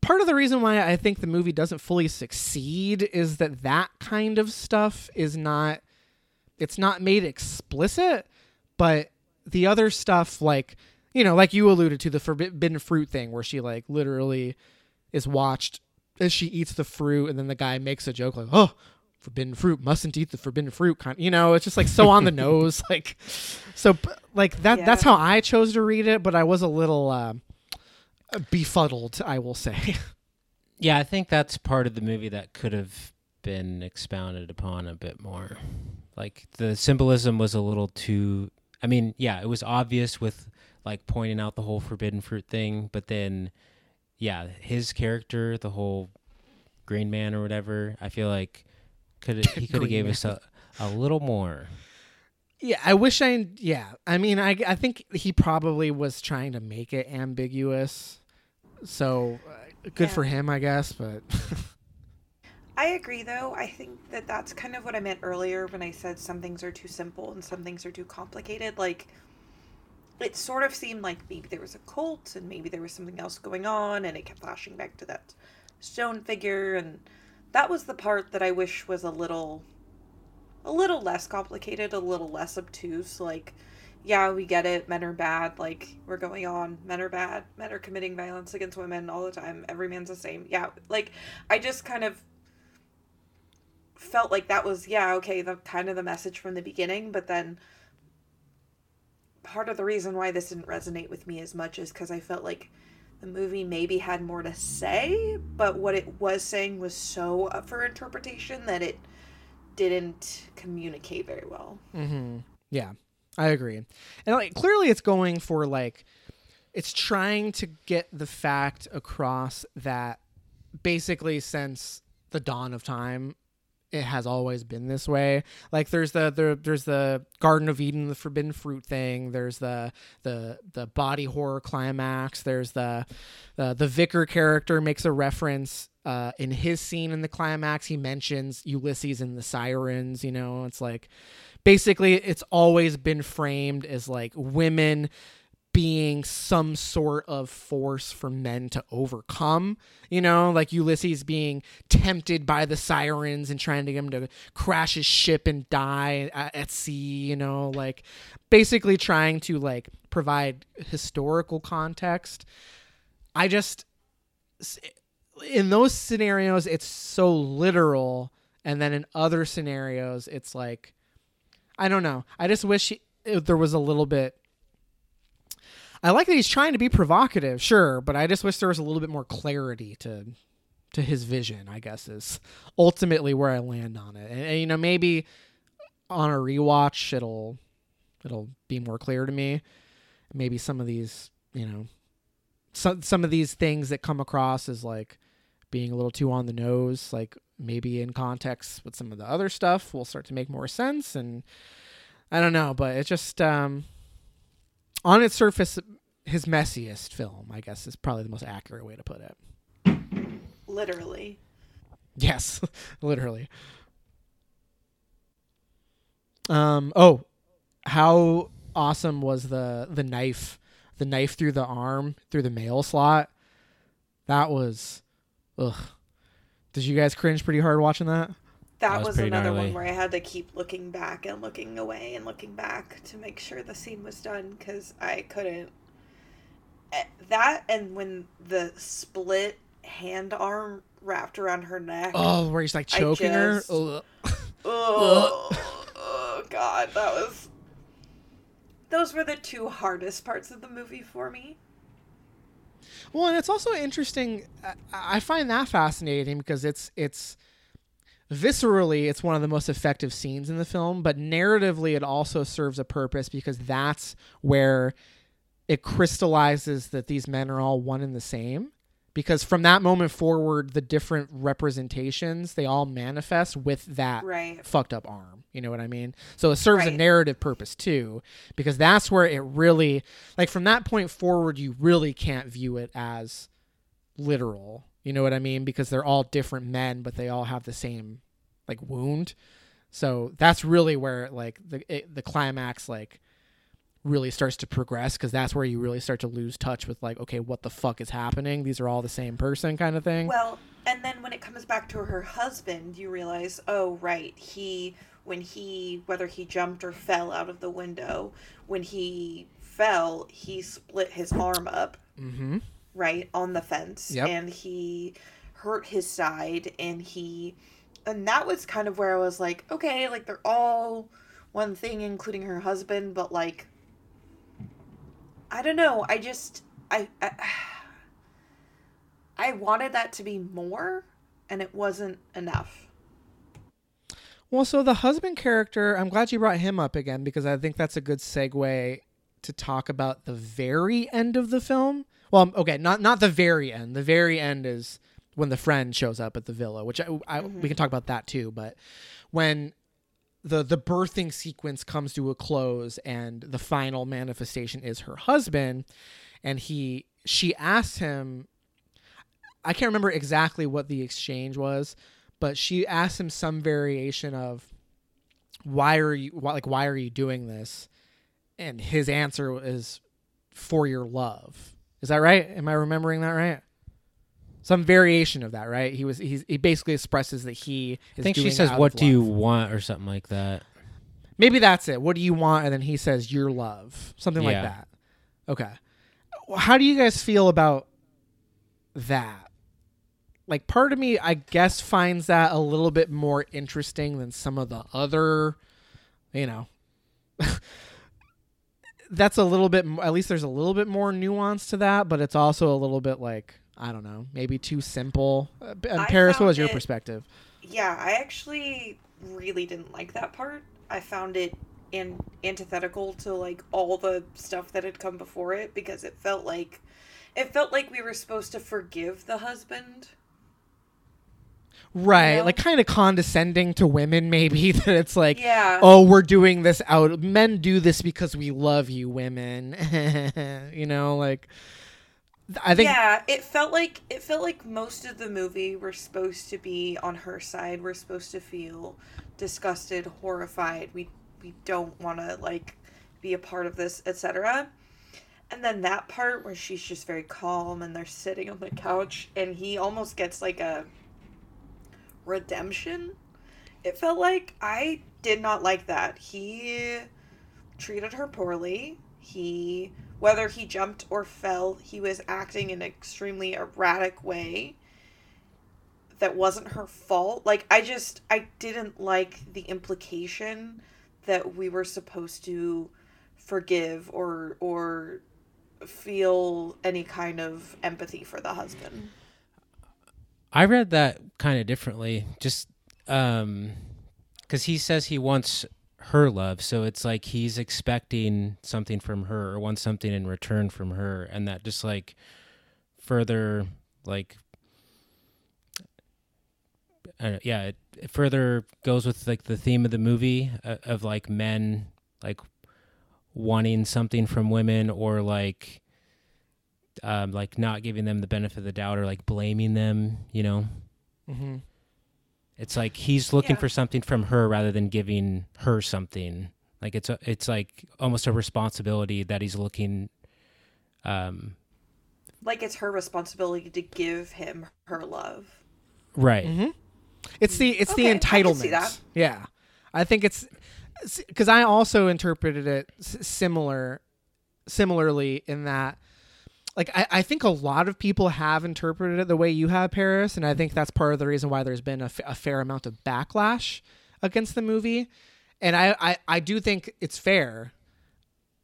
part of the reason why i think the movie doesn't fully succeed is that that kind of stuff is not it's not made explicit but the other stuff like you know, like you alluded to the forbidden fruit thing where she like literally is watched as she eats the fruit and then the guy makes a joke like, "Oh, forbidden fruit, mustn't eat the forbidden fruit." kind you know, it's just like so on the nose like so like that that's how I chose to read it, but I was a little uh, befuddled, I will say. Yeah, I think that's part of the movie that could have been expounded upon a bit more. Like the symbolism was a little too I mean, yeah, it was obvious with like pointing out the whole forbidden fruit thing, but then yeah, his character, the whole green man or whatever, I feel like could he could have gave Man. us a, a little more. Yeah, I wish I. Yeah, I mean, I I think he probably was trying to make it ambiguous, so uh, good Yeah. for him, I guess. But I agree, though. I think that that's kind of what I meant earlier when I said some things are too simple and some things are too complicated. Like, it sort of seemed like maybe there was a cult and maybe there was something else going on, and it kept flashing back to that stone figure, and that was the part that I wish was a little, a little less complicated, a little less obtuse. Like, yeah, we get it. Men are bad. Like, we're going on. Men are bad. Men are committing violence against women all the time. Every man's the same. Yeah. Like, I just kind of felt like that was yeah okay the kind of the message from the beginning but then part of the reason why this didn't resonate with me as much is because i felt like the movie maybe had more to say but what it was saying was so up for interpretation that it didn't communicate very well hmm yeah, I agree. And like clearly, it's going for like it's trying to get the fact across that basically since the dawn of time it has always been this way. Like there's the, the there's the garden of eden the forbidden fruit thing. There's the the the body horror climax. There's the the, the vicar character makes a reference uh, in his scene in the climax. He mentions ulysses and the sirens you know? It's like basically it's always been framed as like women being some sort of force for men to overcome. You know, like Ulysses being tempted by the sirens and trying to get him to crash his ship and die at, sea. You know, like basically trying to like provide historical context. I just in those scenarios it's so literal, and then in other scenarios it's like I don't know. I just wish he, there was a little bit I like that he's trying to be provocative, sure, but I just wish there was a little bit more clarity to to his vision. I guess is ultimately where I land on it, and, and, you know maybe on a rewatch it'll it'll be more clear to me. Maybe some of these, you know, some some of these things that come across as like being a little too on the nose, like maybe in context with some of the other stuff will start to make more sense, and I don't know, but it just um on its surface, his messiest film, I guess, is probably the most accurate way to put it. literally Yes, literally. Um. Oh, how awesome was the the knife, the knife through the arm through the mail slot? That was, ugh. Did you guys cringe pretty hard watching that? That, was was, another gnarly. one where i had to keep looking back and looking away and looking back to make sure the scene was done because i couldn't Eh, that and when the split hand arm wrapped around her neck Oh, where he's like choking just- her. Oh, oh god that was those were the two hardest parts of the movie for me Well, and it's also interesting. I find that fascinating because it's it's viscerally it's one of the most effective scenes in the film, but narratively it also serves a purpose because that's where it crystallizes that these men are all one and the same. Because from that moment forward, the different representations they all manifest with that Right. fucked up arm. You know what I mean? So it serves a narrative purpose too, because that's where it really like from that point forward, you really can't view it as literal. You know what I mean? Because they're all different men, but they all have the same like wound. So that's really where like the it, the climax like really starts to progress because that's where you really start to lose touch with like okay what the fuck is happening these are all the same person kind of thing Well, and then when it comes back to her husband, you realize, oh, right, he, when he, whether he jumped or fell out of the window, when he fell, he split his arm up, Mm-hmm. Right, on the fence. Yep. And he hurt his side and he and that was kind of where I was like, okay, like they're all one thing, including her husband, but like I don't know. I just I I, I wanted that to be more and it wasn't enough. Well, so the husband character, I'm glad you brought him up again because I think that's a good segue to talk about the very end of the film. Well, um, okay, not not the very end. The very end is when the friend shows up at the villa, which I, I mm-hmm. we can talk about that too. But when the the birthing sequence comes to a close and the final manifestation is her husband, and he she asks him I can't remember exactly what the exchange was, but she asks him some variation of why are you why, like why are you doing this? And his answer is for your love. Is that right? Am I remembering that right? Some variation of that, right? He was he's, he basically expresses that he is I think she says, "What do you want?" or something like that. Maybe that's it. What do you want? And then he says your love. Something like that. Okay. How do you guys feel about that? Like part of me I guess finds that a little bit more interesting than some of the other, you know. that's a little bit at least there's a little bit more nuance to that, but it's also a little bit like I don't know, maybe too simple. Uh, And I Paris, what was your it- perspective? Yeah, I actually really didn't like that part. I found it in antithetical to like all the stuff that had come before it because it felt like it felt like we were supposed to forgive the husband. Right, know? like kind of condescending to women, maybe that it's like, Yeah. oh, we're doing this out. Men do this because we love you, women. you know, like I think yeah, it felt like it felt like most of the movie we're supposed to be on her side. We're supposed to feel disgusted, horrified. We we don't want to like be a part of this, etc. And then that part where she's just very calm and they're sitting on the couch and he almost gets like a redemption. It felt like I did not like that. He treated her poorly. He whether he jumped or fell, he was acting in an extremely erratic way that wasn't her fault. Like I just I didn't like the implication that we were supposed to forgive or or feel any kind of empathy for the husband. I read that kind of differently. Just um cuz he says he wants her love, so it's like he's expecting something from her or wants something in return from her and that just like further like uh, yeah, it, it further goes with like the theme of the movie uh, of like men like wanting something from women or like um, like not giving them the benefit of the doubt or like blaming them, you know. Mhm. It's like he's looking Yeah. for something from her rather than giving her something. Like it's a, it's like almost a responsibility that he's looking um Like it's her responsibility to give him her love. right. Mm-hmm. It's the it's Okay, I the can entitlement. see that. Yeah, I think it's because I also interpreted it s- similar, similarly in that, like I, I think a lot of people have interpreted it the way you have, Paris, and I think that's part of the reason why there's been a, f- a fair amount of backlash against the movie, and I, I I do think it's fair,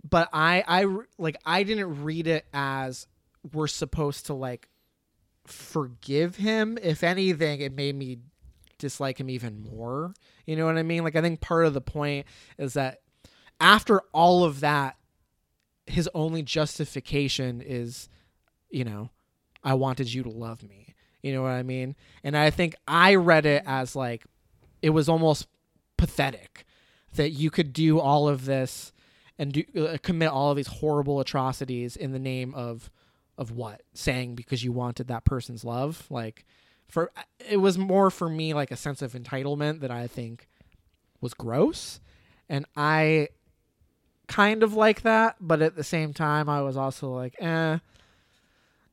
but I I like I didn't read it as we're supposed to like forgive him. If anything, it made me dislike him even more. You know what I mean? Like I think part of the point is that after all of that, his only justification is, you know, I wanted you to love me. You know what I mean? And I think I read it as like it was almost pathetic that you could do all of this and do, uh, commit all of these horrible atrocities in the name of of what saying because you wanted that person's love like for it was more for me like a sense of entitlement that I think was gross and I kind of like that but at the same time I was also like eh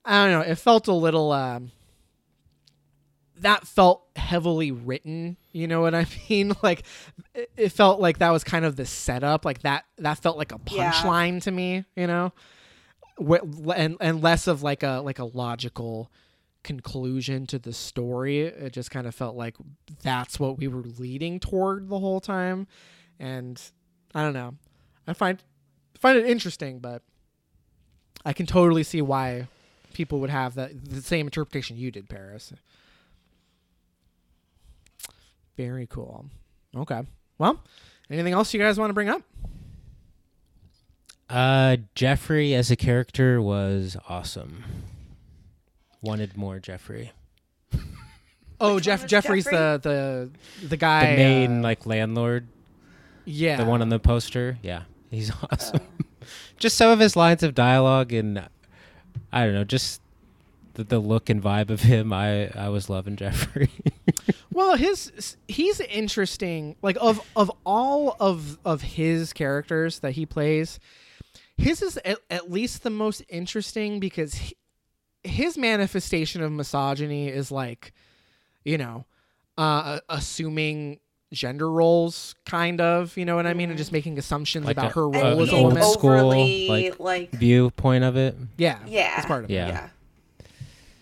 I don't know it felt a little um that felt heavily written. You know what I mean? Like it, felt like that was kind of the setup. Like that that felt like a Yeah. punchline to me. You know, and and less of like a like a logical conclusion to the story. It just kind of felt like that's what we were leading toward the whole time, and I don't know. I find find it interesting, but I can totally see why people would have that the same interpretation you did, Paris. Very cool. Okay. Well, anything else you guys want to bring up? Uh, Jeffrey as a character was awesome. Wanted more Jeffrey. Oh, Which Jeff Jeffrey's Jeffrey? the the the guy. the main uh, like landlord, yeah, the one on the poster. Yeah, he's awesome. just some of his lines of dialogue and I don't know, just the, the look and vibe of him. I I was loving Jeffrey. Well, his he's interesting. Like of of all of of his characters that he plays, his is at, at least the most interesting because he, his manifestation of misogyny is like, you know, uh, assuming gender roles, kind of. You know what I mean, and just mm-hmm. making assumptions Like about a- her And role as a being woman. old school, overly like- like, Viewpoint of it. Yeah, yeah, that's part of it. Yeah. yeah.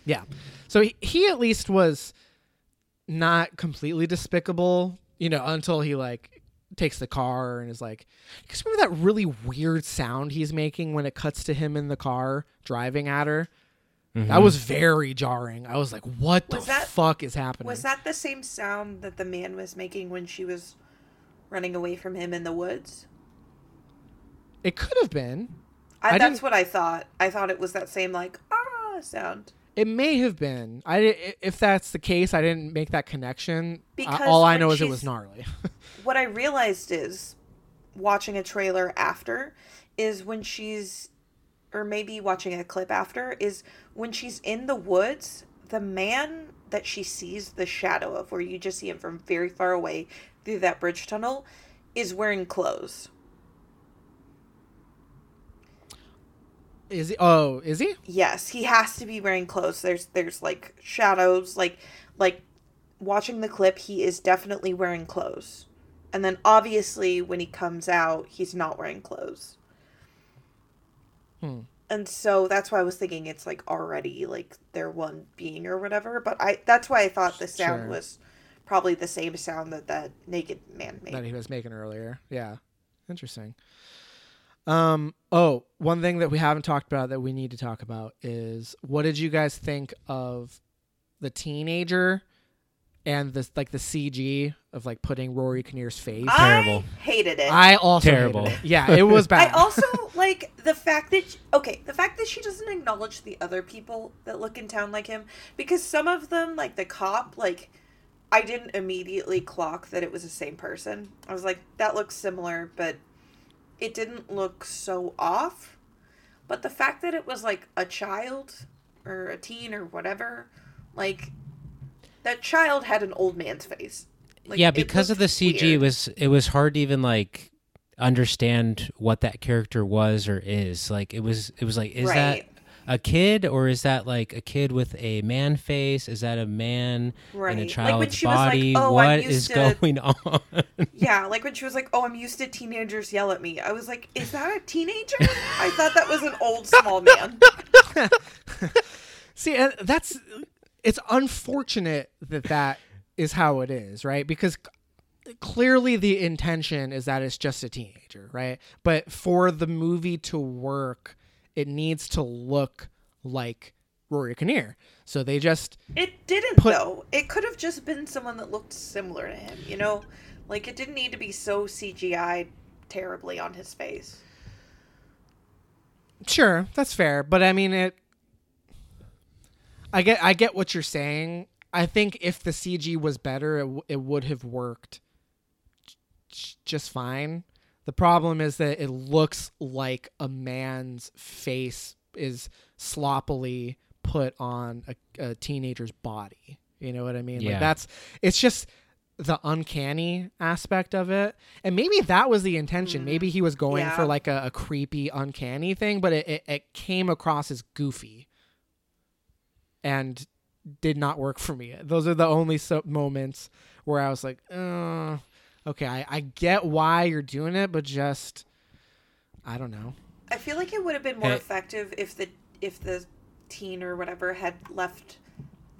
Yeah. So he, he at least was not completely despicable, you know, until he like takes the car and is like, because remember that really weird sound he's making when it cuts to him in the car driving at her? That was very jarring. I was like, what Was the that- fuck is happening? Was that the same sound that the man was making when she was running away from him in the woods? it could have been. I, I that's what I thought. I thought it was that same like ah sound. It may have been. I if that's the case, I didn't make that connection. Uh, Because all I know is it was gnarly. What I realized is watching a trailer after is when she's or maybe watching a clip after is when she's in the woods, the man that she sees the shadow of where you just see him from very far away through that bridge tunnel is wearing clothes. is he? Oh, is he? Yes, he has to be wearing clothes. There's there's like shadows, like like watching the clip, he is definitely wearing clothes. And then obviously when he comes out, he's not wearing clothes. Hmm. And so that's why I was thinking it's like already like they're one being or whatever. But I that's why I thought the sound Sure. was probably the same sound that that naked man made. that he was making earlier. Yeah. Interesting. Um oh, one thing that we haven't talked about that we need to talk about is what did you guys think of the teenager and this like the CG of like putting Rory Kinnear's face? Terrible. Hated it. I also hated Terrible. it. Yeah, it was bad. I also like the fact that she, okay, the fact that she doesn't acknowledge the other people that look in town like him because some of them like the cop like I didn't immediately clock that it was the same person. I was like that looks similar, but it didn't look so off. But the fact that it was like a child or a teen or whatever, like that child had an old man's face. Like, yeah, because of the CG, it was it was hard to even like understand what that character was or is. Like it was it was like is Right. that a kid or is that like a kid with a man face? Is that a man Right. in a Like when child's she was like, body? "Oh, I'm what used is to- going on? Yeah, like when she was like, "Oh, I'm used to teenagers yell at me." I was like, "Is that a teenager?" I thought that was an old small man. See, that's it's unfortunate that that is how it is, right? Because c- clearly the intention is that it's just a teenager, right? But for the movie to work, it needs to look like Rory Kinnear. So they just It didn't Put- though. It could have just been someone that looked similar to him, you know? Like it didn't need to be so CGI terribly on his face. Sure, that's fair, but I mean it. I get, I get what you're saying. I think if the CG was better, it, w- it would have worked just fine. The problem is that it looks like a man's face is sloppily put on a, a teenager's body. You know what I mean? Yeah. Like that's it's just the uncanny aspect of it. And maybe that was the intention. Maybe he was going Yeah. for like a, a creepy, uncanny thing, but it, it, it came across as goofy. And did not work for me. Those are the only so- moments where I was like, uh, okay, I, I get why you're doing it, but just I don't know. I feel like it would have been more Hey. effective if the if the teen or whatever had left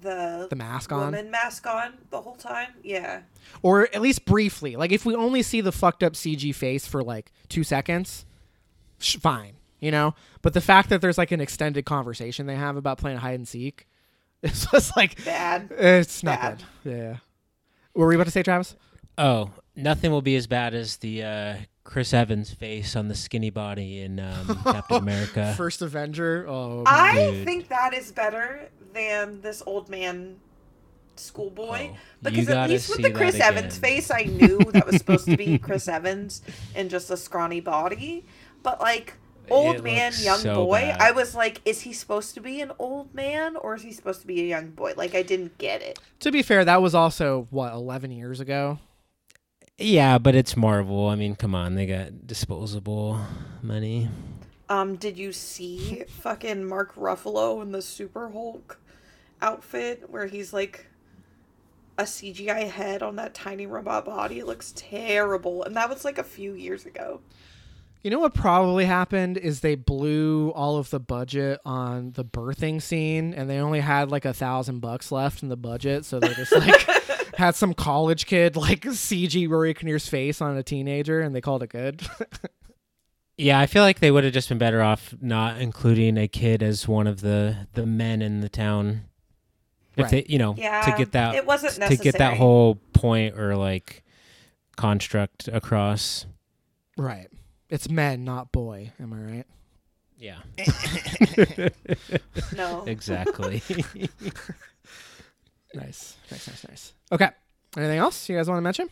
the The mask on, woman mask on the whole time. Yeah. or at least briefly. Like if we only see the fucked up CG face for like two seconds, sh- fine, you know. But the fact that there's like an extended conversation they have about playing hide and seek, it's just like Bad. it's not Bad. good. Yeah. What were we about to say, Travis? Oh, nothing will be as bad as the uh, Chris Evans face on the skinny body in um, Captain America. First Avenger. Oh, I Dude. think that is better than this old man schoolboy Oh, because at least with the Chris Evans again. face, I knew that was supposed to be Chris Evans in just a scrawny body. But like old It man, young so boy, bad. I was like, is he supposed to be an old man or is he supposed to be a young boy? Like I didn't get it. to be fair, that was also what 11 years ago. Yeah, but it's Marvel. I mean, come on, they got disposable money. Um, did you see fucking Mark Ruffalo in the Super Hulk outfit where he's like a CGI head on that tiny robot body? It looks terrible. And that was like a few years ago. You know what probably happened is they blew all of the budget on the birthing scene, and they only had like a thousand bucks left in the budget, so they're just like had some college kid like CG Rory Kinnear's face on a teenager, and they called it good. Yeah, I feel like they would have just been better off not including a kid as one of the the men in the town. If Right. they, you know, Yeah, to get that it wasn't necessary. to get that whole point or like construct across. right. It's men, not boy. Am I right? Yeah, No. exactly. Nice, nice, nice, nice. Okay. Anything else you guys want to mention?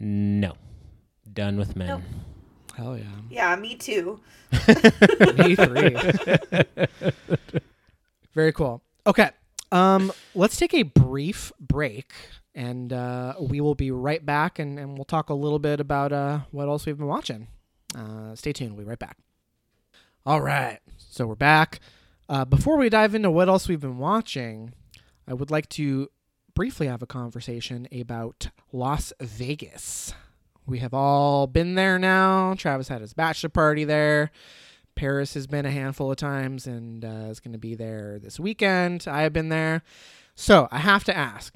no, done with men. Nope. Hell yeah. Yeah, me too. Me three. Very cool. Okay. Um, let's take a brief break and uh, we will be right back and, and we'll talk a little bit about uh, what else we've been watching. Uh, stay tuned. We'll be right back. All right. So we're back. Uh, before we dive into what else we've been watching, I would like to briefly have a conversation about Las Vegas. We have all been there now. Travis had his bachelor party there. Paris has been a handful of times and uh, is going to be there this weekend. I have been there. So I have to ask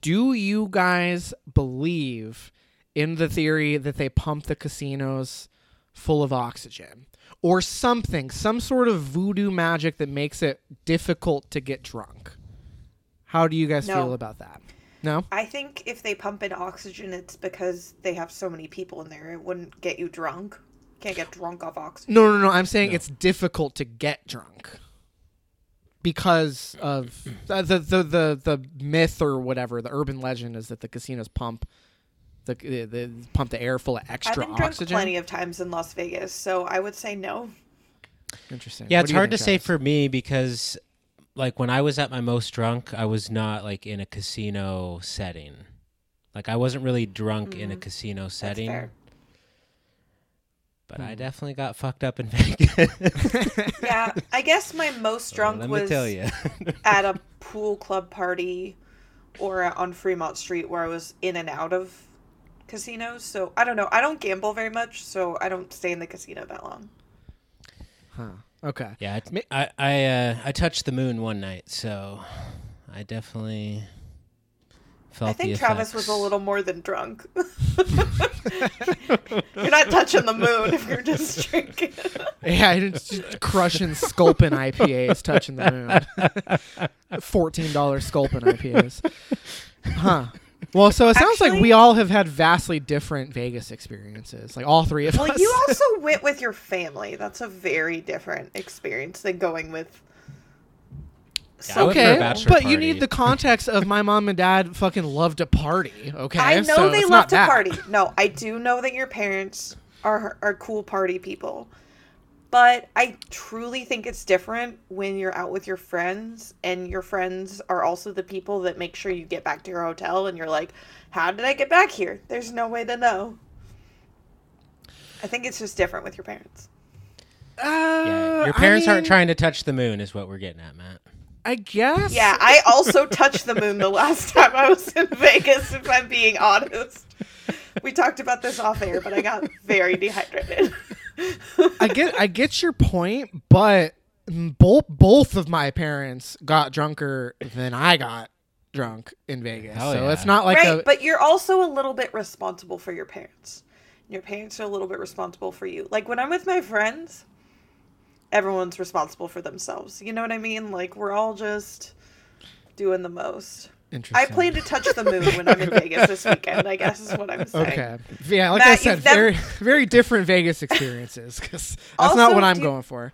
do you guys believe in the theory that they pump the casinos full of oxygen or something, some sort of voodoo magic that makes it difficult to get drunk? How do you guys No. feel about that? No? I think if they pump in oxygen, it's because they have so many people in there. It wouldn't get you drunk. Can't get drunk off oxygen. No, no, no. I'm saying it's difficult to get drunk because of uh, the, the the the myth or whatever. The urban legend is that the casinos pump the the, the pump the air full of I've extra been drunk oxygen. plenty of times in Las Vegas, so I would say no. Interesting. Yeah, What it's do you hard to think, say for me because like when I was at my most drunk, I was not like in a casino setting. Like I wasn't really drunk in a casino That's setting. fair. But Hmm. I definitely got fucked up in Vegas. Yeah, I guess my most drunk Let was tell you. at a pool club party or on Fremont Street where I was in and out of casinos. So I don't know. I don't gamble very much, so I don't stay in the casino that long. Huh. Okay. yeah, I I I, uh, I touched the moon one night, so I definitely felt I think the Travis was a little more than drunk. you're not touching the moon if you're just drinking. Yeah, it's just crushing Sculpin IPAs, touching the moon. Fourteen dollars Sculpin IPAs. Huh. Well, so it sounds like we all have had vastly different Vegas experiences. Like all three of well, us. Well, you also went with your family. That's a very different experience than going with. Yeah, I went for a okay, bachelor but you need the context of my mom and dad fucking love to party. Okay, I know So they it's love to that. party. No, I do know that your parents are are cool party people. But I truly think it's different when you're out with your friends and your friends are also the people that make sure you get back to your hotel and you're like, "How did I get back here?" There's no way to know. I think it's just different with your parents. Uh, Yeah, your I parents aren't trying to touch the moon, is what we're getting at, Matt. I guess. Yeah, I also touched the moon the last time I was in Vegas, if I'm being honest. We talked about this off air, but I got very dehydrated. I get I get your point, but both both of my parents got drunker than I got drunk in Vegas. Hell so yeah. it's not like right, a but you're also a little bit responsible for your parents. Your parents are a little bit responsible for you. Like when I'm with my friends, everyone's responsible for themselves. You know what I mean? Like we're all just doing the most. I plan to touch the moon when I'm in Vegas this weekend. I guess is what I'm saying. Okay. Yeah, like I said, never- very very different Vegas experiences because that's not what I'm going for.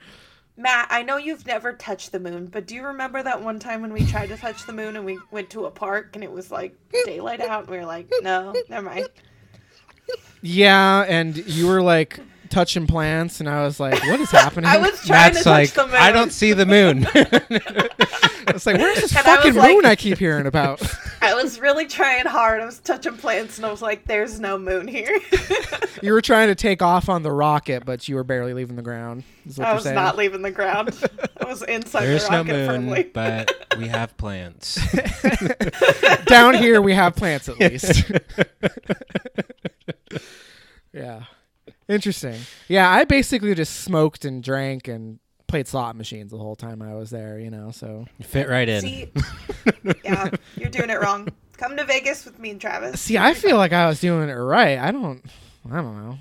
Matt, I know you've never touched the moon, but do you remember that one time when we tried to touch the moon and we went to a park and it was like daylight out and we were like, no, never mind. Yeah, and you were like touching plants, and I was like, "What is happening?" I was trying Matt's to touch like, the moon. I don't see the moon. It's like, "Where's this And I was fucking like- moon I keep hearing about?" I was really trying hard. I was touching plants and I was like, there's no moon here. you were trying to take off on the rocket, but you were barely leaving the ground. Is what I you're was saying. not leaving the ground. I was inside There's the rocket There's no rocket moon, firmly. but we have plants. Down here, we have plants at least. yeah, interesting. Yeah, I basically just smoked and drank and played slot machines the whole time I was there. You know, so You fit right in. See, yeah, you're doing it wrong. Come to Vegas with me and Travis. see, I feel like I was doing it right. I don't. I don't know.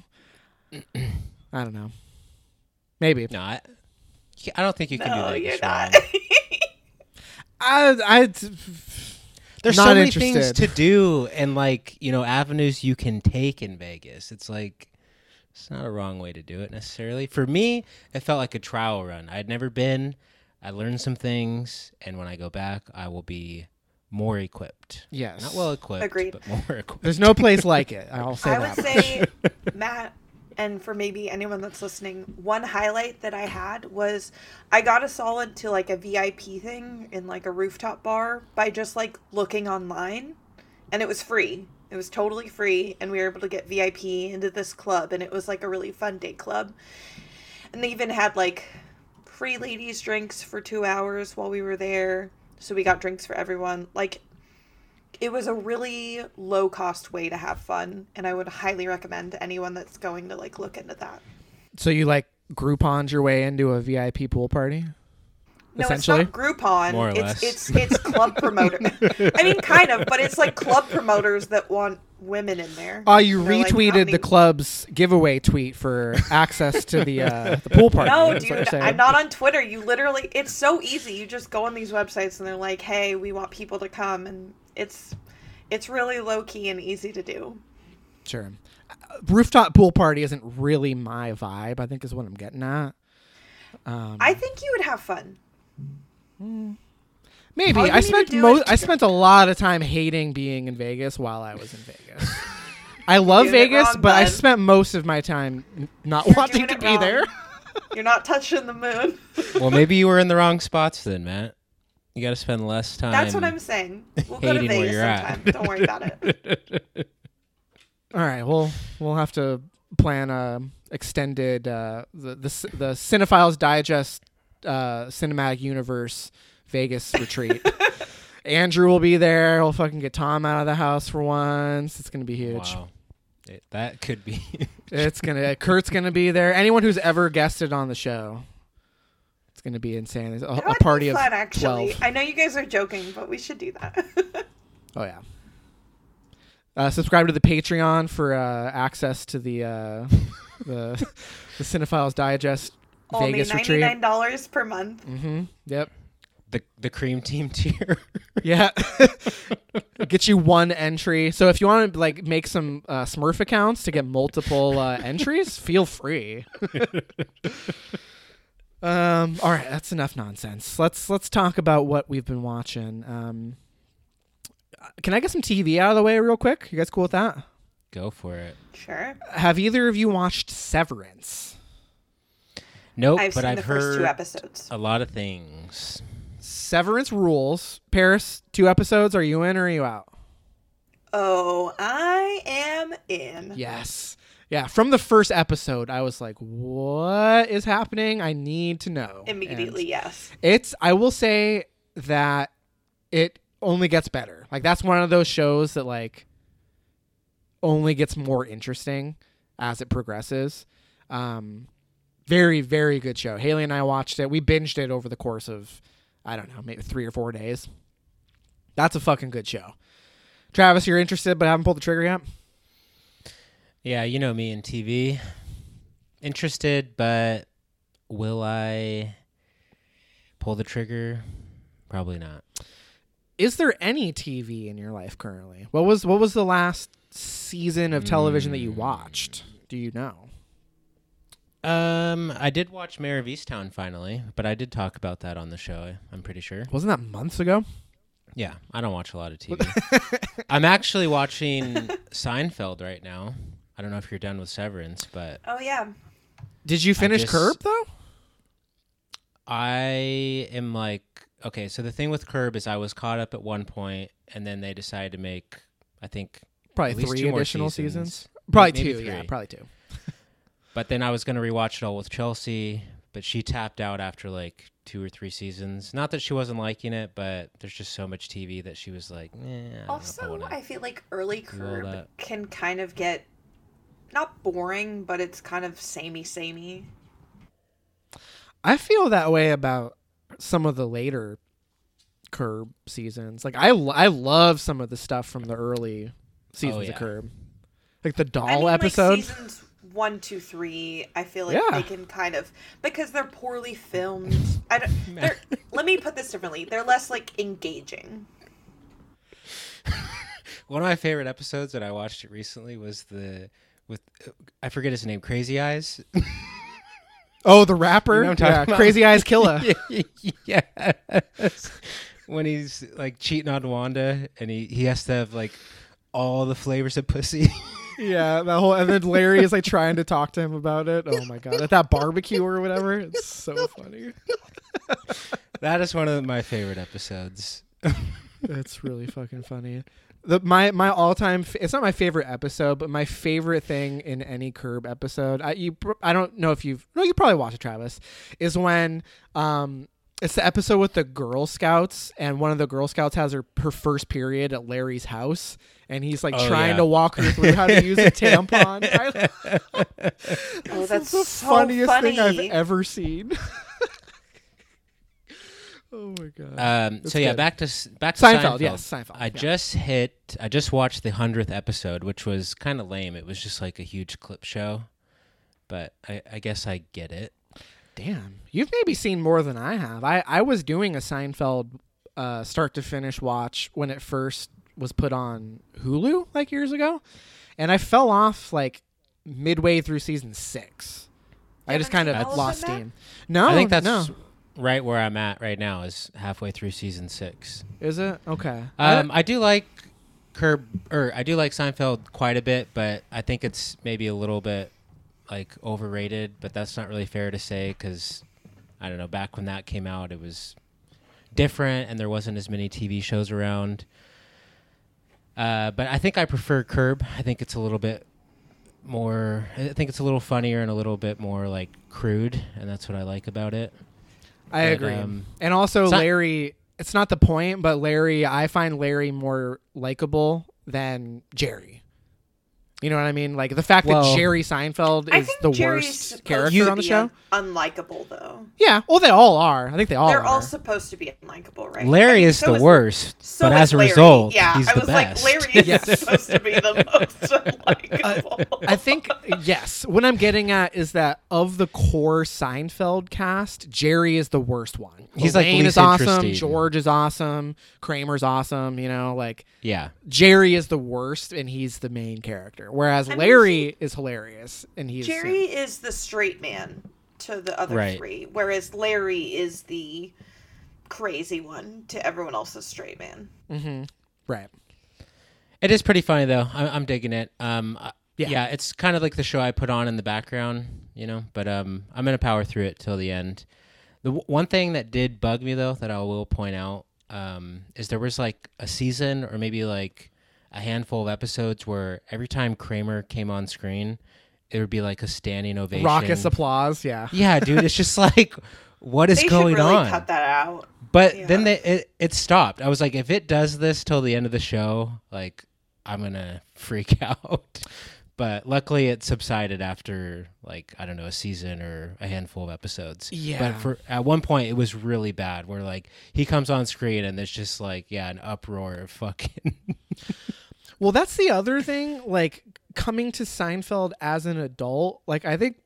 I don't know. Maybe. no, I, I don't think you can do No, that. you're It's not. I. I. There's Not so many things to do and like you know avenues you can take in Vegas. It's like it's not a wrong way to do it necessarily. For me, it felt like a trial run. I'd never been. I learned some things, and when I go back, I will be more equipped. Yes. Not well equipped, Agreed. but more equipped. There's no place like it. I'll say I that. would say, Matt, and for maybe anyone that's listening, one highlight that I had was I got a solid to like a VIP thing in like a rooftop bar by just like looking online, and it was free. It was totally free, and we were able to get VIP into this club, and it was like a really fun day club. And they even had like free ladies' drinks for two hours while we were there. So we got drinks for everyone. Like, it was a really low cost way to have fun, and I would highly recommend anyone that's going to like look into that. So you like Grouponed your way into a VIP pool party? No, Essentially? it's not Groupon. More or it's less. it's it's club promoter. I mean, kind of, but it's like club promoters that want women in there. Oh, you They're retweeted many- the club's giveaway tweet for access to the uh, the pool party. No, That's dude. I'm not on Twitter. You literally, it's so easy. You just go on these websites and they're like, "Hey, we want people to come," and it's it's really low key and easy to do. Sure. Uh, Rooftop pool party isn't really my vibe. I think is what I'm getting at. Um, I think you would have fun. Maybe I spent do mo- is I spent a lot of time hating being in Vegas while I was in Vegas. I love Doing Vegas, wrong, but I spent most of my time not You're wanting to be wrong. there. You're not touching the moon. well, maybe you were in the wrong spots then, Matt. You got to spend less time. That's what I'm saying. We'll go to Vegas you're at. sometime. Don't worry about it. All right, well, we'll have to plan a extended uh, the the the Cinephiles Digest uh, cinematic universe Vegas retreat. Andrew will be there. We'll fucking get Tom out of the house for once. It's gonna be huge. Wow. It, that could be. It's gonna. Kurt's gonna be there. Anyone who's ever guested on the show, it's gonna be insane. There's a, a would be party of fun, actually. twelve. I know you guys are joking, but we should do that. Oh yeah. Uh, subscribe to the Patreon for uh, access to the uh, the the Cinephiles Digest Only Vegas ninety retreat. nine dollars per month. Mm-hmm. Yep. the the cream team tier. Yeah. get you one entry. So if you want to like make some uh, Smurf accounts to get multiple uh, entries, feel free. um. All right, that's enough nonsense. Let's let's talk about what we've been watching. Um. Can I get some TV out of the way real quick? You guys cool with that? Go for it. Sure. Have either of you watched Severance? Nope, I've but seen I've the first two heard episodes. a lot of things. Severance rules. Paris, two episodes. Are you in or are you out? Oh, I am in. Yes. Yeah, from the first episode, I was like, "What is happening? I need to know." Immediately, And yes. it's. I will say that it only gets better. Like that's one of those shows that like only gets more interesting as it progresses. Um, very very good show. Haley and I watched it. We binged it over the course of I don't know, maybe three or four days. That's a fucking good show. Travis, you're interested but haven't pulled the trigger yet. Yeah, you know me in TV. Interested, but will I pull the trigger? Probably not. Is there any TV in your life currently? What was what was the last season of television that you hmm. watched? Do you know? Um, I did watch Mare of Easttown finally, but I did talk about that on the show. I'm pretty sure. Wasn't that months ago? Yeah, I don't watch a lot of TV. I'm actually watching Seinfeld right now. I don't know if you're done with Severance, but Oh yeah. Did you finish just- Curb though? I am like okay. So the thing with Curb is I was caught up at one point, and then they decided to make I think Probably least three two more additional seasons. seasons. Probably Maybe two. Yeah, three. probably two. But then I was gonna rewatch it all with Chelsea, but she tapped out after like two or three seasons. Not that she wasn't liking it, but there's just so much TV that she was like, eh, I don't know if I Also, I feel like early Curb can kind of get not boring, but it's kind of samey samey. I feel that way about some of the later Curb seasons. Like I, I love some of the stuff from the early seasons yeah. of Curb, like the doll I mean, episode. like seasons one, two, three. I feel like Yeah. they can kind of because they're poorly filmed. I don't. They're, let me put this differently. They're less like engaging. One of my favorite episodes that I watched it recently was the with I forget his name, Crazy Eyes. oh, the rapper, You know what I'm talking yeah. Crazy Eyes Killer. yes. when he's like cheating on Wanda and he, he has to have like all the flavors of pussy. Yeah, that whole and then Larry is like trying to talk to him about it. Oh my god, at that barbecue or whatever. It's so funny. that is one of my favorite episodes. That's really fucking funny. The my my all time. It's not my favorite episode, but my favorite thing in any Curb episode. I you pr- I don't know if you've no you probably watched it, Travis. Is when um it's the episode with the Girl Scouts and one of the Girl Scouts has her her first period at Larry's house. And he's like Oh, trying yeah. to walk her through how to use a tampon. Oh, that's the so funniest funny. thing I've ever seen. oh my god. Um, That's so yeah, back to back to Seinfeld, Seinfeld. yes, Seinfeld, I yeah. just hit. I just watched the hundredth episode, which was kind of lame. It was just like a huge clip show, but I, I guess I get it. Damn, you've maybe seen more than I have. I I was doing a Seinfeld uh, start to finish watch when it first was put on Hulu like years ago, and I fell off like midway through season six. I just kind of seen all of lost steam. No, I think that's no. right where I'm at right now. Is halfway through season six. Is it okay? Um, I do like Curb, or I do like Seinfeld quite a bit, but I think it's maybe a little bit like overrated. But that's not really fair to say because I don't know. Back when that came out, it was different, and there wasn't as many TV shows around. Uh, but I think I prefer Curb. I think it's a little bit more. I think it's a little funnier and a little bit more like crude, and that's what I like about it. I but, agree. um, and also Si- Larry, it's not the point, but Larry, I find Larry more likable than Jerry. You know what I mean? Like the fact Well- that Jerry Seinfeld is the Jerry's worst character to on the show. un- unlikable though. Yeah, well, they all are. I think they all They're are. all supposed to be unlikable, right? Larry I mean, is so the worst, so but is as a Larry. result, yeah, he's I the was best. like, Larry is Yes. supposed to be the most unlikable. I think yes. What I'm getting at is that of the core Seinfeld cast, Jerry is the worst one. He's, like, Elaine is awesome. George is awesome. Kramer's awesome. You know, like yeah. Jerry is the worst, and he's the main character. Whereas I mean, Larry is hilarious, and he's Jerry is the straight man to the other Right. three, whereas Larry is the crazy one to everyone else's straight man. Mm-hmm. right. It is pretty funny though. I'm, I'm digging it. Um, uh, Yeah. yeah. it's kind of like the show I put on in the background, you know. But um, I'm gonna power through it till the end. The w- one thing that did bug me though, that I will point out, um, is there was like a season or maybe like a handful of episodes where every time Kramer came on screen, it would be like a standing ovation. Raucous applause. Yeah. Yeah, dude, it's just like, what is they going should really on? cut that out. But Yeah. then they, it it stopped. I was like, if it does this till the end of the show, like I'm gonna freak out. But luckily, it subsided after like I don't know a season or a handful of episodes. Yeah. But for at one point, it was really bad. Where like he comes on screen and there's just like yeah an uproar of fucking. Well, that's the other thing. Like coming to Seinfeld as an adult, like I think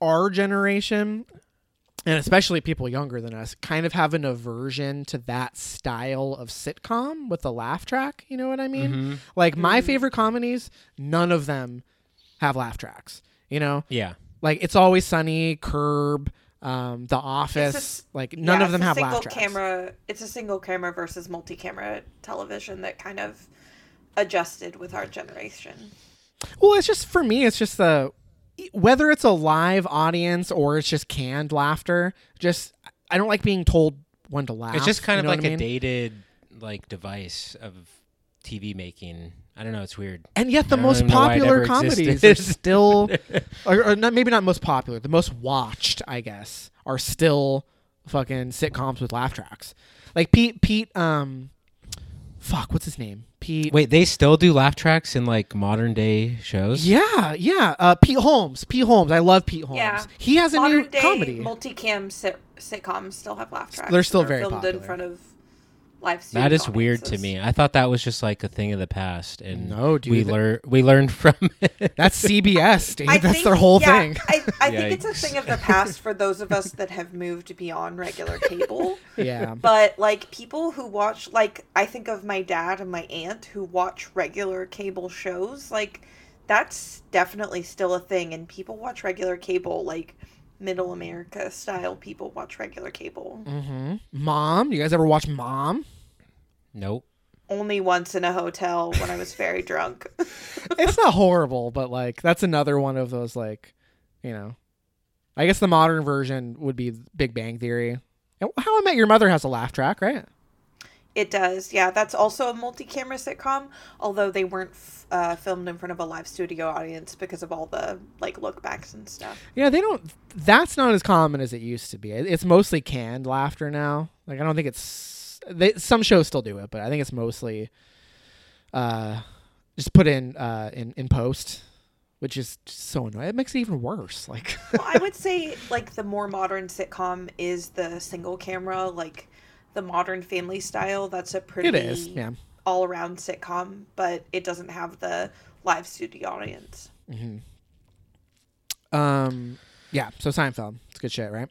our generation, and especially people younger than us, kind of have an aversion to that style of sitcom with the laugh track. You know what I mean? Like my favorite comedies, none of them have laugh tracks. You know, yeah. like It's Always Sunny, Curb, um, The Office. s- like none Yeah, of them have single laugh tracks. camera. It's a single camera versus multi-camera television that kind of adjusted with our generation. Well, it's just for me. It's just the whether it's a live audience or it's just canned laughter. Just I don't like being told when to laugh. It's just kind you of know like I a mean? dated like device of TV making. I don't know. It's weird. And yet, the most even know why it popular comedies existed. are still, or, or not, maybe not most popular, the most watched, I guess, are still fucking sitcoms with laugh tracks. Like Pete, Pete, um, fuck, what's his name? Pete. Wait, they still do laugh tracks in like modern day shows? Yeah, yeah. Uh, Pete Holmes. Pete Holmes. I love Pete Holmes. Yeah. He has a Modern new day comedy. multicam sit- sitcoms still have laugh tracks. They're still very filmed popular. in front of live. studio That is weird to me. I thought that was just like a thing of the past, and No, dude, we that- learn we learned from it. That's CBS, dude. I That's think- their whole yeah, thing. I, I think it's a thing of the past for those of us that have moved beyond regular cable. Yeah. But like people who watch, like I think of my dad and my aunt who watch regular cable shows. Like that's definitely still a thing, and people watch regular cable like middle America style. People watch regular cable Mm-hmm. Mom, you guys ever watch Mom? nope. only once in a hotel when I was very drunk. it's not horrible, but like that's another one of those like, you know, I guess the modern version would be Big Bang Theory. How I Met Your Mother has a laugh track, right? It does, yeah. That's also a multi-camera sitcom, although they weren't f- uh, filmed in front of a live studio audience because of all the like look backs and stuff. Yeah, they don't. That's not as common as it used to be. It's mostly canned laughter now. Like I don't think it's. They, some shows still do it, but I think it's mostly, uh, just put in uh in in post, which is so annoying. It makes it even worse. Like. well, I would say like the more modern sitcom is the single camera, like the modern family style. That's a pretty It is, yeah. all around sitcom, but it doesn't have the live studio audience. Um. Yeah. So Seinfeld. It's good shit, right?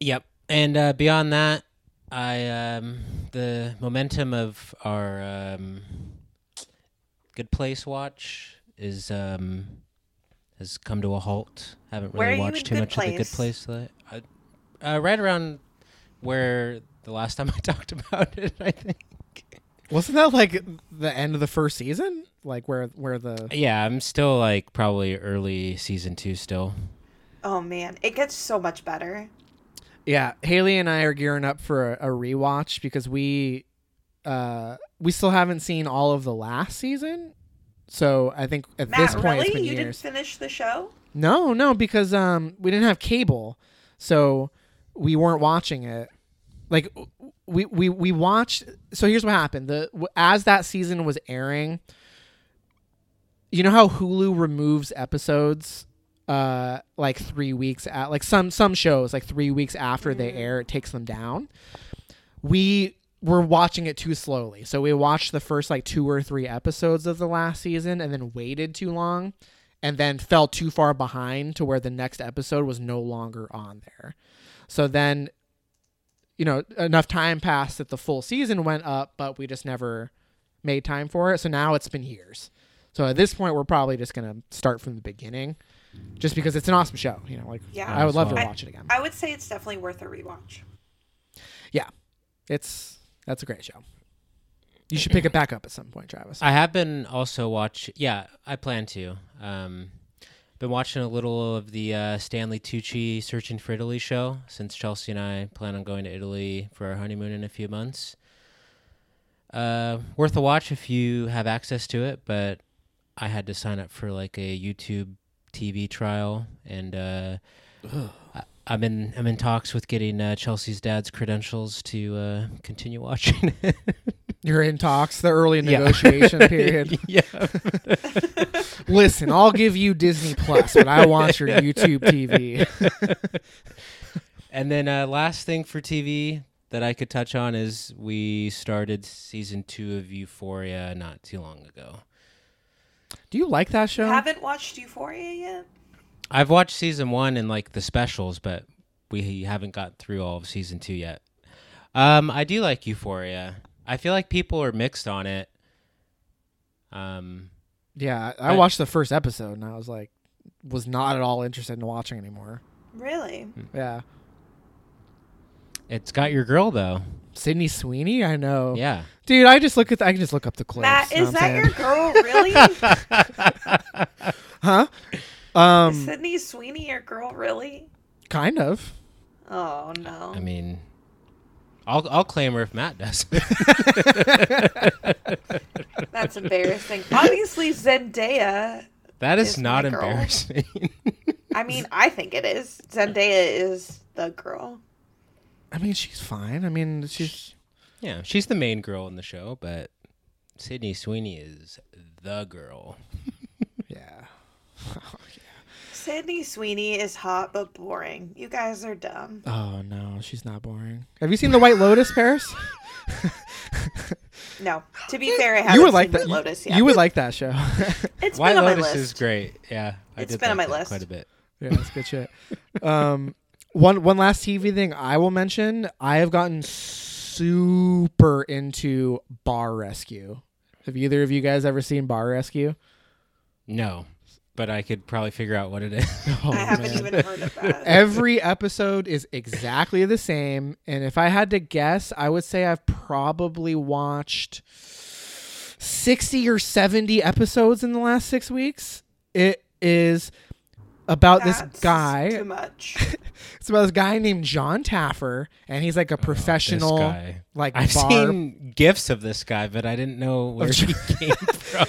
Yep. And uh, beyond that, I um, the momentum of our um, Good Place watch is um, has come to a halt. Haven't really watched too Good much of the Good Place? Place. I, uh, right around where the last time I talked about it, I think. Wasn't that like the end of the first season? Like where where the Yeah, I'm still like probably early season two still. Oh man, it gets so much better. Yeah, Haley and I are gearing up for a, a rewatch because we uh we still haven't seen all of the last season. So I think at Matt, this point really? it's been You didn't finish the show? No, no, because um we didn't have cable, so we weren't watching it. Like we we we watched. So here's what happened: the as that season was airing, you know how Hulu removes episodes, uh, like three weeks at like some some shows like three weeks after they air, it takes them down. We were watching it too slowly, so we watched the first like two or three episodes of the last season, and then waited too long and then fell too far behind to where the next episode was no longer on there. So then, you know, enough time passed that the full season went up, but we just never made time for it. So now it's been years. So at this point, we're probably just gonna start from the beginning, just because it's an awesome show. You know, like Yeah. I would love to I- watch it again. I would say it's definitely worth a rewatch. yeah, it's that's a great show. You should pick it back up at some point, Travis. I have been also watch. Yeah, I plan to. Um, been watching a little of the uh, Stanley Tucci "Searching for Italy" show since Chelsea and I plan on going to Italy for our honeymoon in a few months. Uh, worth a watch if you have access to it, but I had to sign up for like a YouTube TV trial, and uh, I, I'm in I'm in talks with getting uh, Chelsea's dad's credentials to uh, continue watching it. You're in talks, the early Yeah. negotiation period. yeah. Listen, I'll give you Disney Plus, but I want your YouTube TV. And then uh, last thing for TV that I could touch on is we started season two of Euphoria not too long ago. Do you like that show? I haven't watched Euphoria yet. I've watched season one and like the specials, but we haven't got through all of season two yet. Um, I do like Euphoria. I feel like people are mixed on it. Um, Yeah, I But- watched the first episode and I was like, was not at all interested in watching anymore. Really? Yeah, it's got your girl though. Sydney Sweeney, I know. Yeah. dude, I just look at I can just look up the clips. Matt, is what I'm that your girl? Really? huh? is Um, Sydney Sweeney your girl? Really? kind of. Oh no. I mean, I'll I'll claim her if Matt does. That's embarrassing. Obviously, Zendaya. that is Is not my girl. embarrassing. I mean, I think it is. Zendaya is the girl. I mean, she's fine. I mean, she's yeah, she's the main girl in the show, but Sydney Sweeney is the girl. yeah. Oh, Sydney Sweeney is hot but boring. You guys are dumb. Oh no, she's not boring. Have you seen The White Lotus, Paris? No. To be fair, I haven't you would seen like White that. Lotus you, yet. you would like that show. It's White been on Lotus my list. is great. Yeah, I It's did been on my list. quite a bit. Yeah, that's good shit. Um, one one last TV thing I will mention. I have gotten super into Bar Rescue. Have either of you guys ever seen Bar Rescue? No, but I could probably figure out what it is. Oh, I haven't man. even heard of that. Every episode is exactly the same, and if I had to guess, I would say I've probably watched sixty or seventy episodes in the last six weeks. It is about That's this guy. Too much. It's about this guy named Jon Taffer, and he's like a professional, This guy. like I've bar. seen gifs of this guy, but I didn't know where he came from.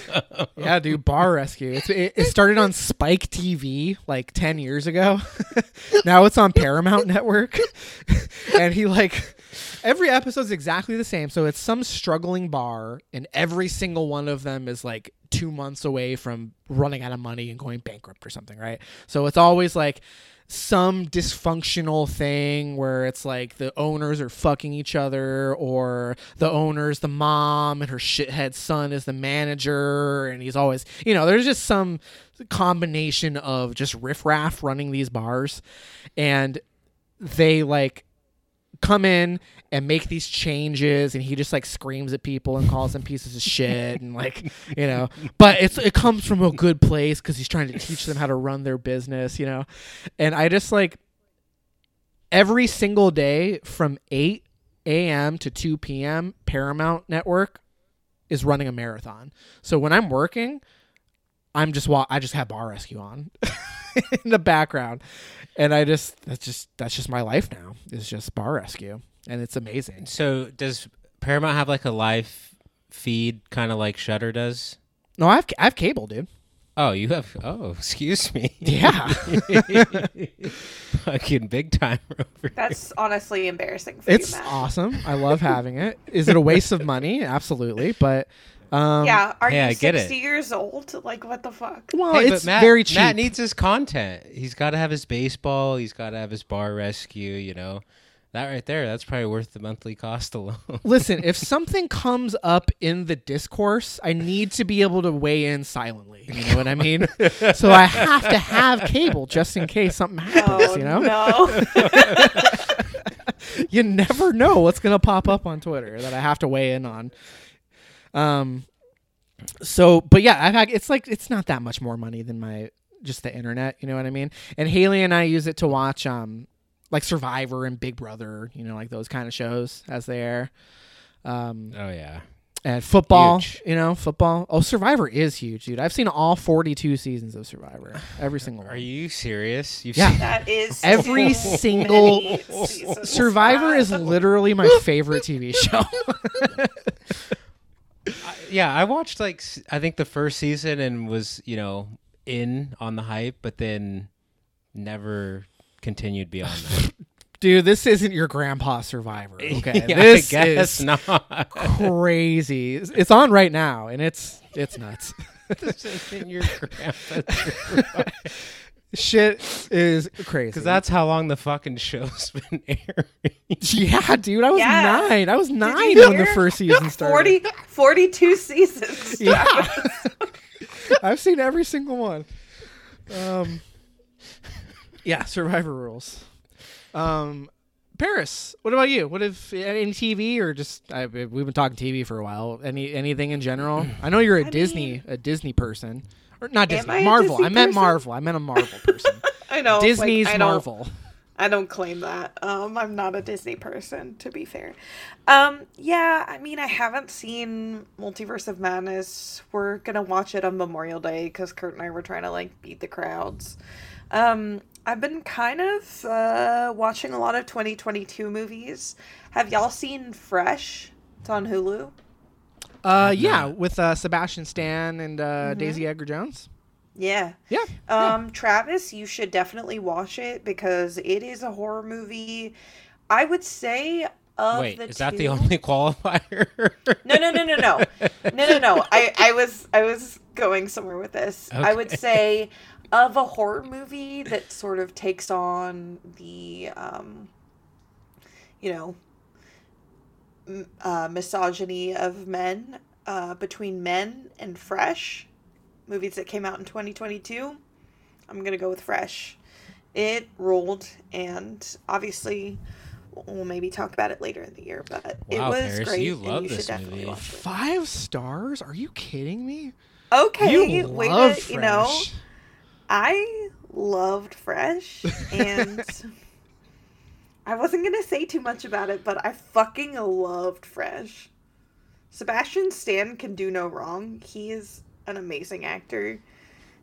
yeah, dude, bar rescue. It's, it, it started on Spike TV like ten years ago. now it's on Paramount Network, and he like every episode's exactly the same. So it's some struggling bar, and every single one of them is like two months away from running out of money and going bankrupt or something, right? So it's always like some dysfunctional thing where it's like the owners are fucking each other or the owners the mom and her shithead son is the manager and he's always you know there's just some combination of just riffraff running these bars and they like come in and make these changes and he just like screams at people and calls them pieces of shit and like you know. But it's it comes from a good place because he's trying to teach them how to run their business you know. And i just like every single day from 8 a.m to 2 p.m paramount network is running a marathon. So when i'm working i'm just wa- i just have bar rescue on in the background. And i just that's just that's just my life now is just bar rescue and it's amazing So does Paramount have like a live feed, kind of like Shudder does? no i have i have cable dude Oh, you have. Oh, excuse me. yeah Fucking big time over. That's honestly embarrassing for it's you, Matt. awesome i love having it is it a waste of money absolutely but um yeah, are Hey, you I get 60 it. years old? Like, what the fuck? well Hey, it's but Matt, very cheap Matt needs his content. He's got to have his baseball. He's got to have his bar rescue. You know, that right there. That's probably worth the monthly cost alone. Listen, if something comes up in the discourse, I need to be able to weigh in silently. You know what I mean? so I have to have cable just in case something happens, Oh, you know? no. You never know what's going to pop up on Twitter that I have to weigh in on. Um so but yeah, I've had it's like it's not that much more money than my just the internet, you know what I mean? And Haley and I use it to watch um like Survivor and Big Brother, you know, like those kind of shows as they air. Um oh yeah. and football, Huge. you know, football. Oh, Survivor is huge, dude. I've seen all 42 seasons of Survivor. Every single one. Are you serious? You've Yeah. seen That is Every so single many. Survivor is literally my favorite TV show. yeah, I watched like I think the first season and was you know in on the hype, but then never continued beyond that. Dude, this isn't your grandpa Survivor. Okay, Yeah, this I guess is not. crazy. It's it's on right now, and it's it's nuts. this isn't your grandpa. Shit is crazy. Because that's how long the fucking show's been airing. yeah, dude. I was Yeah. nine. I was nine you when the first season started. 40, 42 seasons. Yeah. I've seen every single one. Um, yeah, Survivor rules. Um, Paris, what about you? What if any TV or just I, we've been talking TV for a while? Any anything in general? I know you're a I Disney mean- a Disney person or not Disney Marvel. Disney I meant person? Marvel. I meant a Marvel person. I know. like, Disney's I Marvel. I don't claim that. Um, I'm not a Disney person, to be fair. Um, yeah, I mean, I haven't seen Multiverse of Madness. We're gonna watch it on Memorial Day because Kurt and I were trying to like beat the crowds. Um, I've been kind of uh, watching a lot of 2022 movies. Have y'all seen Fresh? It's on Hulu. Uh, yeah, with uh, Sebastian Stan and uh, Daisy Edgar Jones. Yeah. Yeah. Um, Travis, you should definitely watch it because it is a horror movie. I would say of Wait, the is that the only qualifier? No, no, no, no, no, no, no, no. I, I was, I was going somewhere with this. I would say of a horror movie that sort of takes on the, um, you know, uh, misogyny of men uh, between men and Fresh movies that came out in 2022. I'm gonna go with Fresh. It rolled, and obviously. We'll maybe talk about it later in the year, but it was Paris, great. you and love you this should definitely movie. watch it. Five stars? Are you kidding me? Okay, you wait love a, you know, Fresh. I loved Fresh, and I wasn't gonna say too much about it, but I fucking loved Fresh. Sebastian Stan can do no wrong. He is an amazing actor.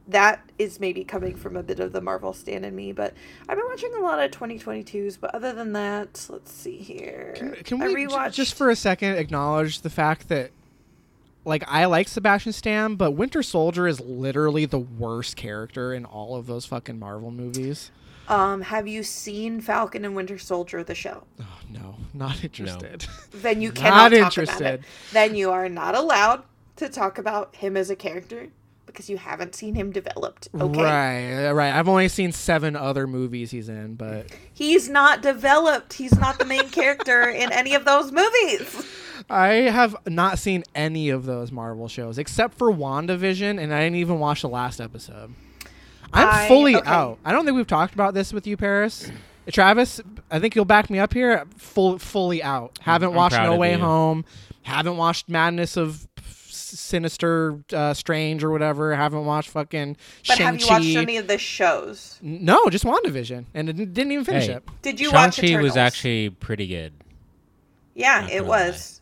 That is maybe coming from a bit of the Marvel Stan in me, but I've been watching a lot of 2022s. But other than that, let's see here. Can, can we rewatched- just for a second acknowledge the fact that like I like Sebastian Stan, but Winter Soldier is literally the worst character in all of those fucking Marvel movies. um, have you seen Falcon and Winter Soldier the show? Oh no, not interested. then you Not cannot talk about interested. it. Then you are not allowed to talk about him as a character because you haven't seen him developed. Okay, Right, right. I've only seen seven other movies he's in, but he's not developed. He's not the main character in any of those movies. I have not seen any of those Marvel shows except for WandaVision, and I didn't even watch the last episode. I'm I- fully okay. out. I don't think we've talked about this with you, Paris. Travis, I think you'll back me up here. Full, fully out. Haven't I'm watched No Way you. Home. Haven't watched Madness of Sinister, uh, Strange, or whatever. Haven't watched fucking But Shang have you watched any of the shows? No, just WandaVision, and it didn't even finish Hey. it. Did you watch Shang-Chi was actually pretty good. Yeah, Not it gonna was.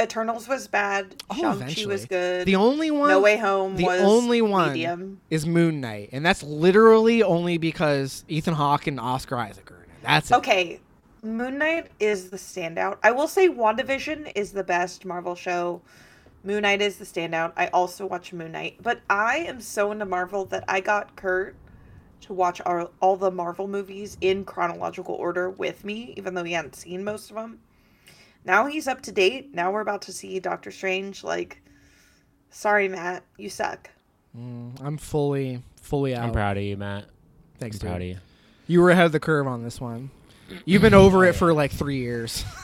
Eternals was bad. Oh, Shang-Chi eventually. was good. The only one, No Way Home the was only one medium. is Moon Knight, and that's literally only because Ethan Hawke and Oscar Isaac are in it. That's it. Okay, Moon Knight is the standout. I will say WandaVision is the best Marvel show. Moon Knight is the standout. I also watch Moon Knight, but I am so into Marvel that I got Kurt to watch all, all the Marvel movies in chronological order with me, even though he hadn't seen most of them. Now he's up to date. Now we're about to see Doctor Strange. Like, sorry, Matt, you suck. Mm, I'm fully, fully out. I'm proud of you, Matt. Thanks, I'm dude. proud of you. You were ahead of the curve on this one. You've been over it for like three years.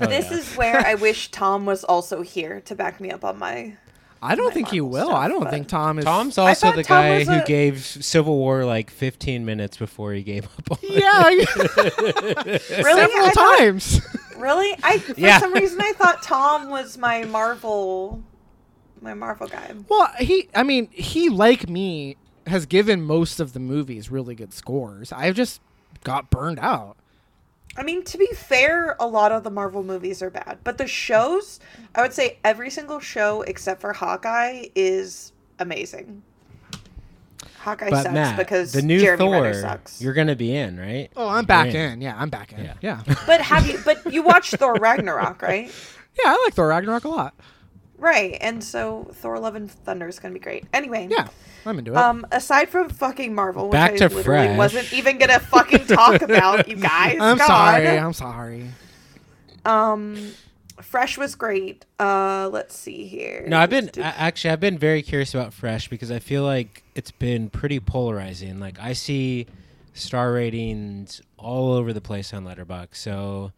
Oh, this yeah. is where I wish Tom was also here to back me up on my. I don't My think he will. stuff, I don't think Tom is. Tom's also the Tom guy who a- gave Civil War like 15 minutes before he gave up on it. Yeah, Really, several I thought- times. Really? I for Yeah. some reason I thought Tom was my Marvel my Marvel guy. well, he. I mean, he like me has given most of the movies really good scores. I've just got burned out. I mean, to be fair, a lot of the Marvel movies are bad, but the shows, I would say every single show except for Hawkeye is amazing. Hawkeye But sucks Matt, because the new Jeremy Renner Thor, sucks. you're gonna be in, right? Oh, I'm back You're in. Yeah, I'm back in. Yeah. Yeah. But have you but you watched Thor Ragnarok, right? Yeah, I like Thor Ragnarok a lot. Right, and so Thor: Love and Thunder is gonna be great. Anyway, Yeah, I'm into it. Um, aside from fucking Marvel, which Back I to literally Fresh. wasn't even gonna fucking talk about, you guys. I'm God. sorry. I'm sorry. Um, Fresh was great. Uh, let's see here. No, I've been a- actually I've been very curious about Fresh because I feel like it's been pretty polarizing. Like I see star ratings all over the place on Letterboxd, so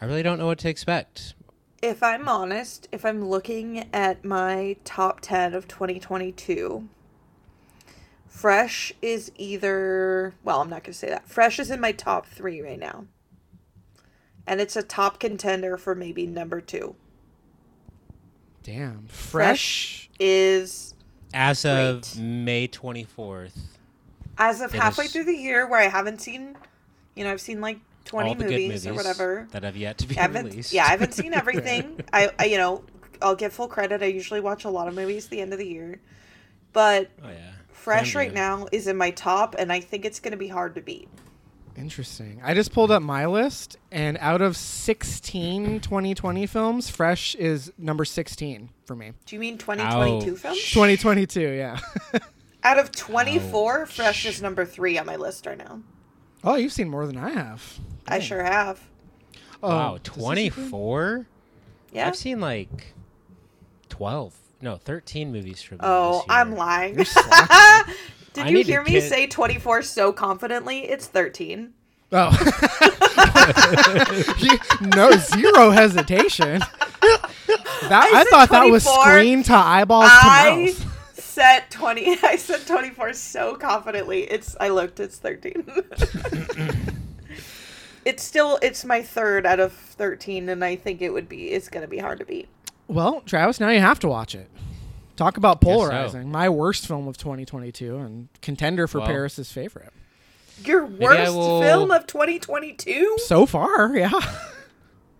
I really don't know what to expect. if I'm honest, if I'm looking at my top 10 of 2022, Fresh is either, well, I'm not going to say that. Fresh is in my top three right now. And it's a top contender for maybe number two. Damn. Fresh. Is, As of May 24th, as of halfway is- through the year, where I haven't seen, you know, I've seen like 20 all the movies, or whatever. that have yet to be I released. yeah, I haven't seen everything. I, I, you know, I'll give full credit. I usually watch a lot of movies at the end of the year. But oh yeah. Fresh right now is in my top, and I think it's going to be hard to beat. Interesting. I just pulled up my list, and out of 16 2020 films, Fresh is number 16 for me. Do you mean 2022 Ouch. films? 2022, yeah. Out of 24, Fresh is number three on my list right now. oh, you've seen more than I have. I sure have. Oh, Wow, does this include- 24? Yeah. I've seen like 12, no, 13 movies from Oh, this year. I'm lying. Did I you hear me get- say 24 so confidently? It's 13. Oh. You- no, zero hesitation. That, I, said thought that was screen to eyeballs to I mouth. said 20. I said 24 so confidently. It's I looked, it's 13. it's still it's my third out of 13 and I think it would be it's going to be hard to beat. Well, Travis, now you have to watch it. Talk about Guess so. polarizing. My worst film of 2022 and contender for Well. Paris's favorite. Your worst will- film of 2022? So far, yeah.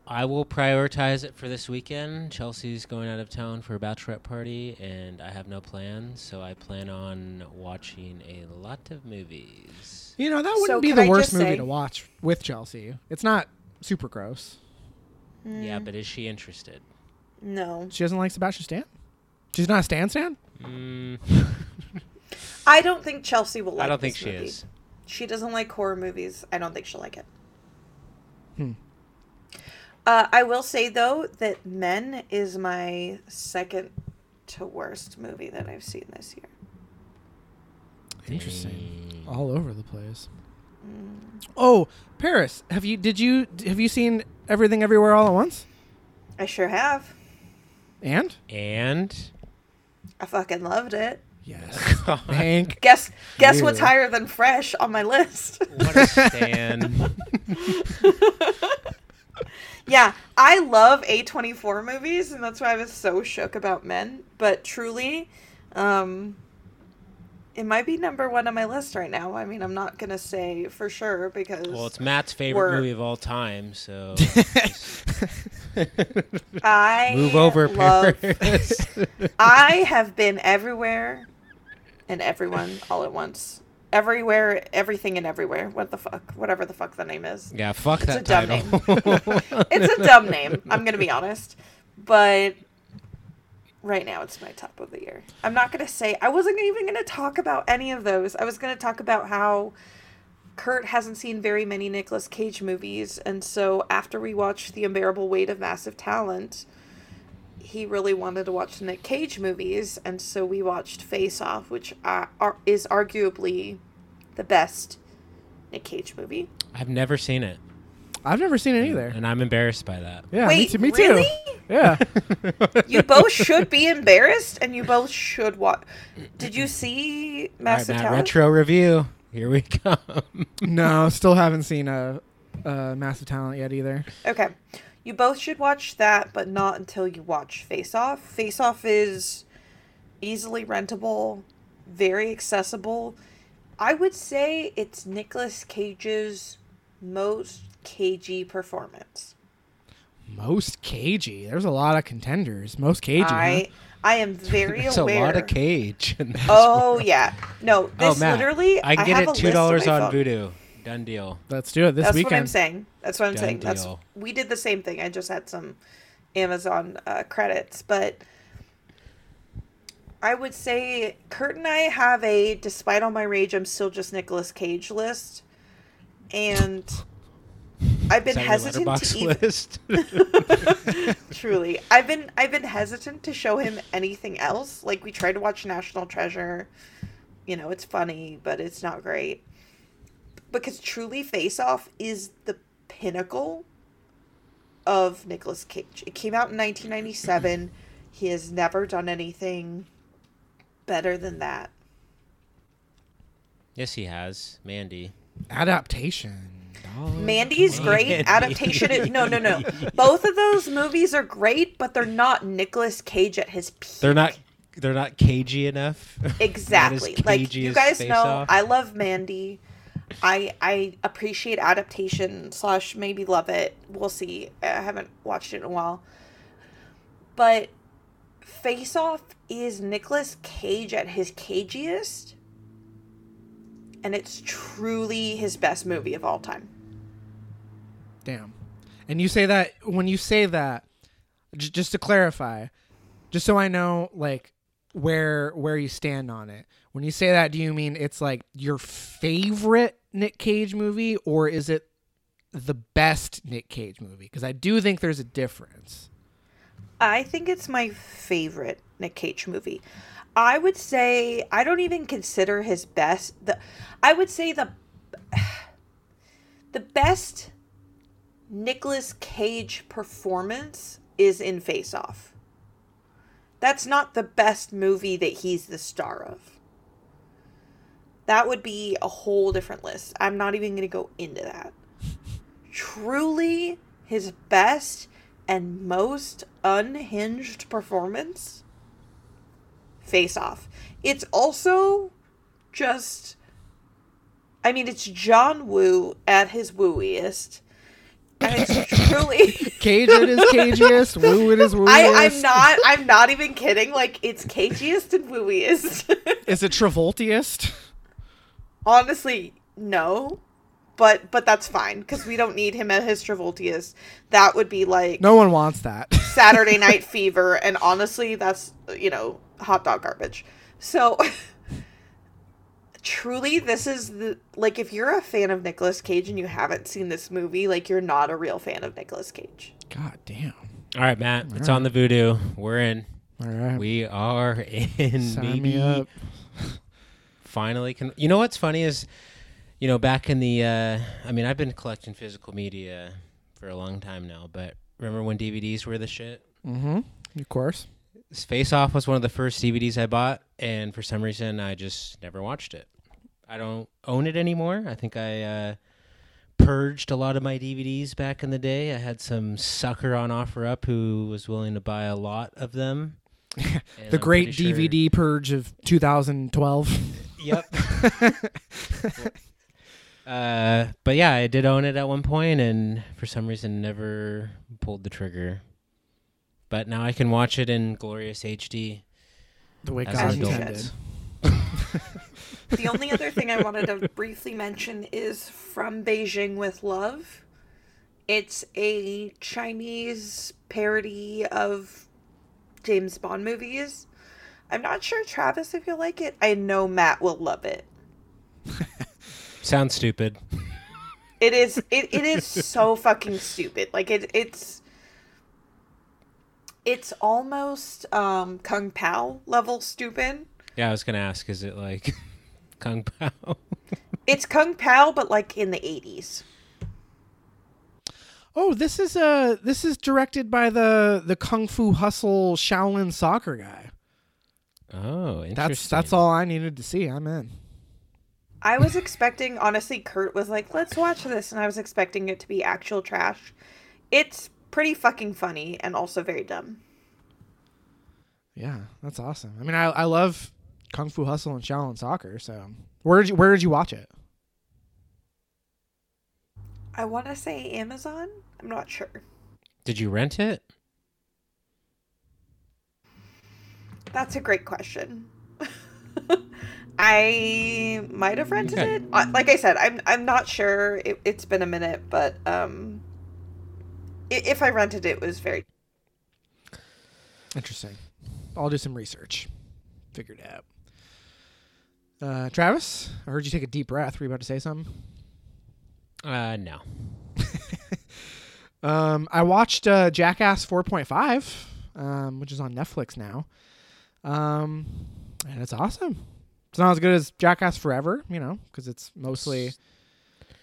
I will prioritize it for this weekend. Chelsea's going out of town for a bachelorette party, and I have no plans, so I plan on watching a lot of movies. You know, that wouldn't be the I worst movie say- to watch with Chelsea. It's not super gross. Hmm. Yeah, but is she interested? No. She doesn't like Sebastian Stan? She's not a Stan Stan? Mm, I don't think Chelsea will like I don't think this she movie. is. She doesn't like horror movies. I don't think she'll like it. Hmm. Uh, I will say though that Men is my second to worst movie that I've seen this year. Interesting. All over the place. Oh, Paris, have you did you have you seen Everything Everywhere All at Once? I sure have. And? And I fucking loved it. Yes. Thank Guess guess what's higher than Fresh on my list? what a stand. yeah, I love A24 movies, and that's why I was so shook about Men. But truly, um, it might be number one on my list right now. I mean, I'm not gonna say for sure because well, it's Matt's favorite We're- movie of all time, so I move over, love. Paris. I have been everywhere, and everyone all at once. Everywhere, everything, and everywhere. What the fuck? Whatever the fuck the name is. yeah, fuck that. It's that a dumb title. It's a dumb name. I'm gonna be honest, but right now it's my top of the year. I'm not gonna say. I wasn't even gonna talk about any of those. I was gonna talk about how Kurt hasn't seen very many Nicolas Cage movies, and so after we watched The Unbearable Weight of Massive Talent, he really wanted to watch the Nick Cage movies, and so we watched Face Off, which are, is arguably the best Nick Cage movie. I've never seen it, I've never seen it either. and I'm embarrassed by that. Yeah, me too. Me really? too. Yeah. You both should be embarrassed, and you both should watch. Did you see All right, Massive Matt, retro review. Here we come. no, still haven't seen uh, uh, a, a massive talent yet either. Okay, you both should watch that, but not until you watch Face Off. Face Off is easily rentable, very accessible. I would say it's Nicolas Cage's most cagey performance. Most cagey. There's a lot of contenders. Most cagey. huh? I I am very aware. It's a lot of cage. in this Oh world. yeah, no. Oh, This Matt, literally. I can have get a it two dollars my on. Vudu. Done deal. Let's do it this That's weekend. That's what I'm saying. That's what I'm Done saying. That's we did the same thing. I just had some Amazon uh, credits, but I would say Kurt and I have a despite all my rage, I'm still just Nicolas Cage list. And I've been Is that your hesitant to even list? truly. I've been I've been hesitant to show him anything else. Like we tried to watch National Treasure. You know, it's funny, but it's not great. Because truly Face Off is the pinnacle of Nicolas Cage. It came out in 1997. he has never done anything better than that. yes, he has. Mandy. Adaptation. Mandy's great. Mandy. Adaptation is no, no, no. Both of those movies are great, but they're not Nicolas Cage at his peak. They're not. They're not cagey enough. Exactly like you guys know. Off. I love Mandy. I I appreciate adaptation slash maybe love it. We'll see. I haven't watched it in a while, but Face Off is Nicolas Cage at his cagiest, and it's truly his best movie of all time. Damn. And you say that when you say that, j- just to clarify, just so I know, like where where you stand on it. When you say that, do you mean it's like your favorite Nick Cage movie, or is it the best Nick Cage movie? Because I do think there's a difference. I think it's my favorite Nick Cage movie. I would say I don't even consider his best the I would say the the best Nicolas Cage performance is in Face Off. That's not the best movie that he's the star of. That would be a whole different list. I'm not even going to go into that. Truly his best and most unhinged performance face off it's also just i mean it's john woo at his wooiest and it's truly Cage at his cagiest, Woo at wooiest. I, i'm not i'm not even kidding like it's cagiest and wooiest Is it Travoltiest? honestly no but but that's fine because we don't need him at his travoltiest that would be like No one wants that. Saturday Night Fever, and honestly, that's you know hot dog garbage. So, truly, this is the like if you're a fan of Nicolas Cage and you haven't seen this movie, like you're not a real fan of Nicolas Cage. God damn. All right, Matt. It's on the Vudu. We're in. All right. We are in. Sign baby. me up. Finally, can you know what's funny is, you know, back in the. Uh, I mean, I've been collecting physical media for a long time now, but remember when DVDs were the shit? Mm-hmm. Of course. Face Off was one of the first DVDs I bought, and for some reason, I just never watched it. I don't own it anymore. I think I uh, purged a lot of my DVDs back in the day. I had some sucker on OfferUp who was willing to buy a lot of them. The I'm great pretty sure- DVD purge of 2012. Yep. uh, but yeah, I did own it at one point, and for some reason, never pulled the trigger. But now I can watch it in glorious HD. the way God intended. The only other thing I wanted to briefly mention is from Beijing with Love. It's a Chinese parody of James Bond movies. I'm not sure, Travis, if you'll like it. I know Matt will love it. Sounds stupid. It is it, it is so fucking stupid. Like it it's it's almost um Kung Pow level stupid. Yeah, I was gonna ask, is it like Kung Pow? It's Kung Pow but like in the 80s. Oh, this is uh this is directed by the the Kung Fu Hustle Shaolin soccer guy. Oh, interesting. That's that's all I needed to see. I'm in. I was expecting honestly Kurt was like, "Let's watch this." And I was expecting it to be actual trash. It's pretty fucking funny and also very dumb. Yeah, that's awesome. I mean, I I love Kung Fu Hustle and Shaolin soccer. So where did you where did you watch it? I want to say Amazon. I'm not sure. Did you rent it? That's a great question. I might have rented Okay. it. Like I said, I'm I'm not sure. It, it's been a minute, but um, i- if I rented it, it was very. Interesting. I'll do some research. figured out. Uh, Travis, I heard you take a deep breath. Were you about to say something? Uh, no. Um, I watched uh, Jackass 4.5, um, which is on Netflix now. Um, and it's awesome. It's not as good as Jackass Forever, you know, because it's mostly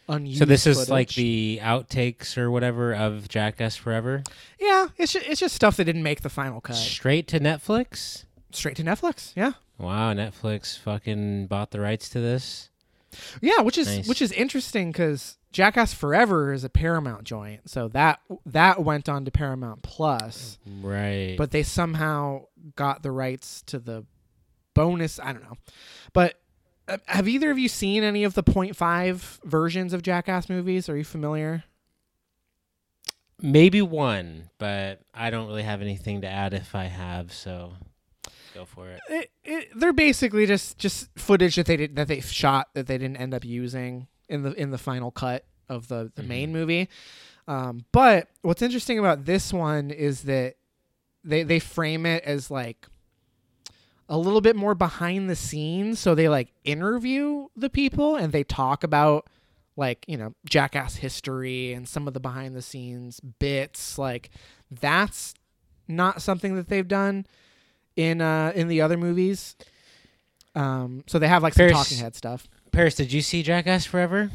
unused. So this is like the outtakes or whatever of Jackass Forever. yeah. It's just, it's just stuff that didn't make the final cut. Straight to Netflix. Straight to Netflix. Yeah. Wow, Netflix fucking bought the rights to this. Yeah, which is Nice. which is interesting because Jackass Forever is a Paramount joint, so that that went on to Paramount Plus, Right. but they somehow got the rights to the bonus. I don't know, but have either of you seen any of the point five versions of Jackass movies? Are you familiar? maybe one, but I don't really have anything to add if I have, so go for it. It, it, they're basically just just footage that they did that they shot that they didn't end up using in the in the final cut of the the main movie. Um, but what's interesting about this one is that they they frame it as like a little bit more behind the scenes. So they like interview the people and they talk about like you know jackass history and some of the behind the scenes bits. Like that's not something that they've done in uh in the other movies. Um, so they have like some Paris- talking head stuff. Paris, did you see Jackass Forever?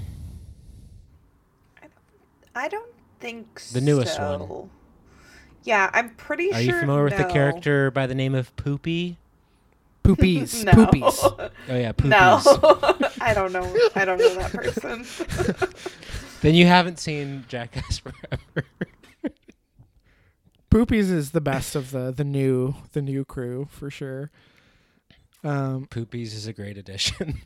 I don't think so. The newest one. Yeah, I'm pretty Are sure. you familiar with the character by the name of Poopy? Poopies, no. poopies. Oh yeah, Poopies. No, I don't know. I don't know that person. Then you haven't seen Jackass Forever. Poopies is the best of the the new the new crew for sure. Um, Poopies is a great addition.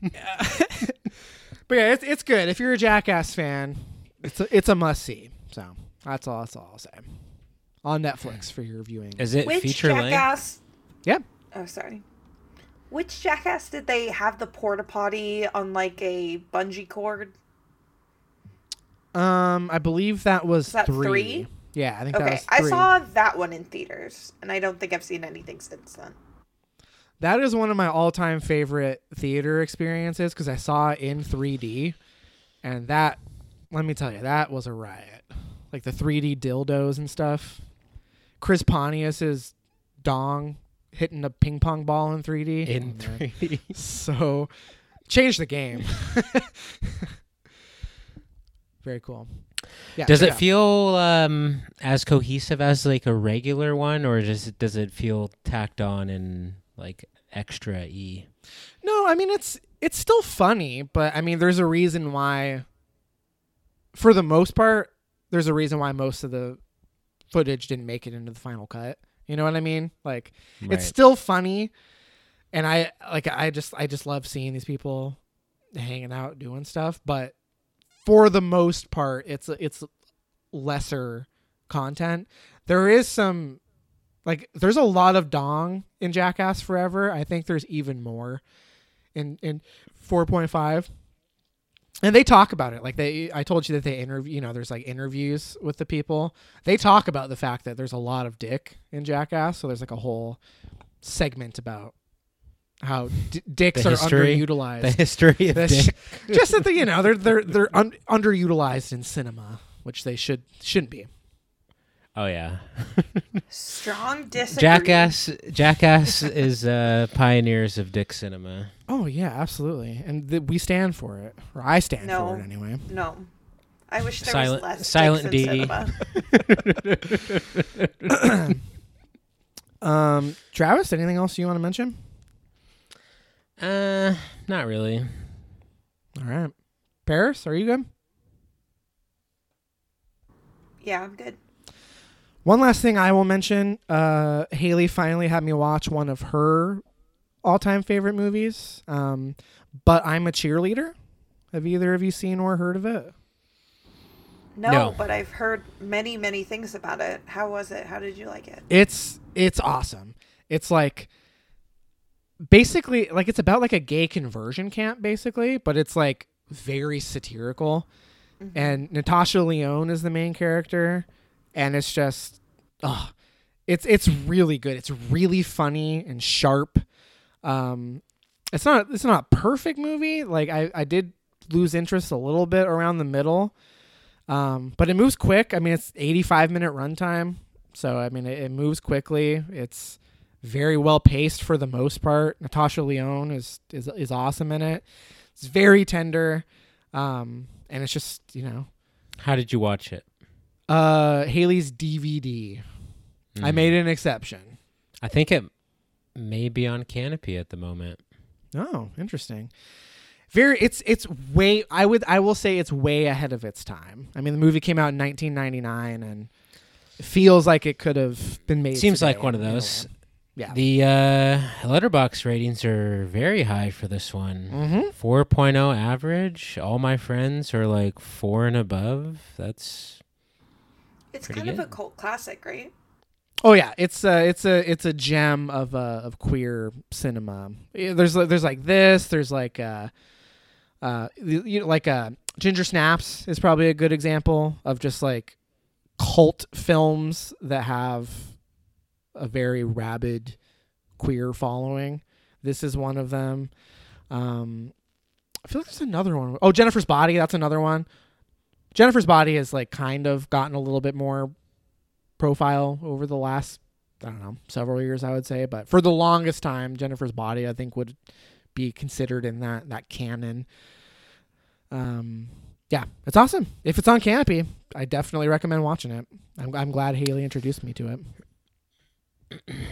but yeah, it's it's good if you're a Jackass fan. It's a, it's a must see. So that's all. That's all I'll say. On Netflix for your viewing. is it Which feature length? jackass? Yep. Oh, sorry. Which jackass did they have the porta potty on like a bungee cord? Um, I believe that was Is that three. three? Yeah, I think that Okay, was I saw that one in theaters, and I don't think I've seen anything since then. That is one of my all-time favorite theater experiences because I saw it in 3D, and that, let me tell you, that was a riot. Like the 3D dildos and stuff. Chris Pontius's dong hitting a ping pong ball in 3D. in Oh, 3D. So, change the game. Very cool. Yeah, Does it yeah. feel um, as cohesive as like a regular one, or does it does it feel tacked on and like extra e? No, I mean it's it's still funny, but I mean there's a reason why for the most part there's a reason why most of the footage didn't make it into the final cut. You know what I mean? Like Right. it's still funny and I like I just I just love seeing these people hanging out doing stuff, but for the most part it's it's lesser content. There is some like there's a lot of dong in Jackass Forever. I think there's even more in in 4.5 and they talk about it. Like they i told you that they interview you know there's like interviews with the people. They talk about the fact that there's a lot of dick in jackass. So there's like a whole segment about how d- dicks The are history? underutilized. The history of That's- dick. just that the, you know they're they're they're un- underutilized in cinema which they should shouldn't be Oh yeah, Strong disagree. Jackass. Jackass is uh, pioneers of dick cinema. oh yeah absolutely and th- we stand for it or i stand No. for it anyway No, I wish there Silent- was less Silent dicks in D. cinema. um travis anything else you want to mention Uh, not really. all right paris are you good Yeah, I'm good. One last thing I will mention: uh, Haley finally had me watch one of her all-time favorite movies. Um, but I'm a cheerleader. Have either of you seen or heard of it? No, No. but I've heard many, many things about it. How was it? How did you like it? It's it's awesome. It's like basically like it's about like a gay conversion camp, basically, but it's like very satirical. And Natasha Lyonne is the main character, and it's just, oh, it's it's really good. It's really funny and sharp. Um, it's not it's not a perfect movie. Like I I did lose interest a little bit around the middle. Um, but it moves quick. I mean, it's 85 minute runtime, so I mean it, it moves quickly. It's very well paced for the most part. Natasha Lyonne is is is awesome in it. It's very tender, um, and it's just you know, How did you watch it? Uh, Haley's DVD. I Mm. made an exception. I think it may be on Kanopy at the moment. Oh, interesting. Very it's it's way I would I will say it's way ahead of its time. I mean the movie came out in 1999 and feels like it could have been made Seems like one of those. Yeah. The uh, Letterboxd ratings are very high for this one. Mhm. 4.0 average. All my friends are like four and above. That's It's Pretty kind of a cult classic, right? Oh yeah, it's a it's a it's a gem of uh, of queer cinema. There's there's like this. There's like uh, uh, you you know, like uh, Ginger Snaps is probably a good example of just like cult films that have a very rabid queer following. This is one of them. Um, I feel like there's another one. Oh, Jennifer's Body. That's another one. Jennifer's Body has like kind of gotten a little bit more profile over the last I don't know several years I would say, but for the longest time, Jennifer's Body I think would be considered in that that canon. Um, yeah, it's awesome. If it's on Kanopy, I definitely recommend watching it. I'm I'm glad Haley introduced me to it.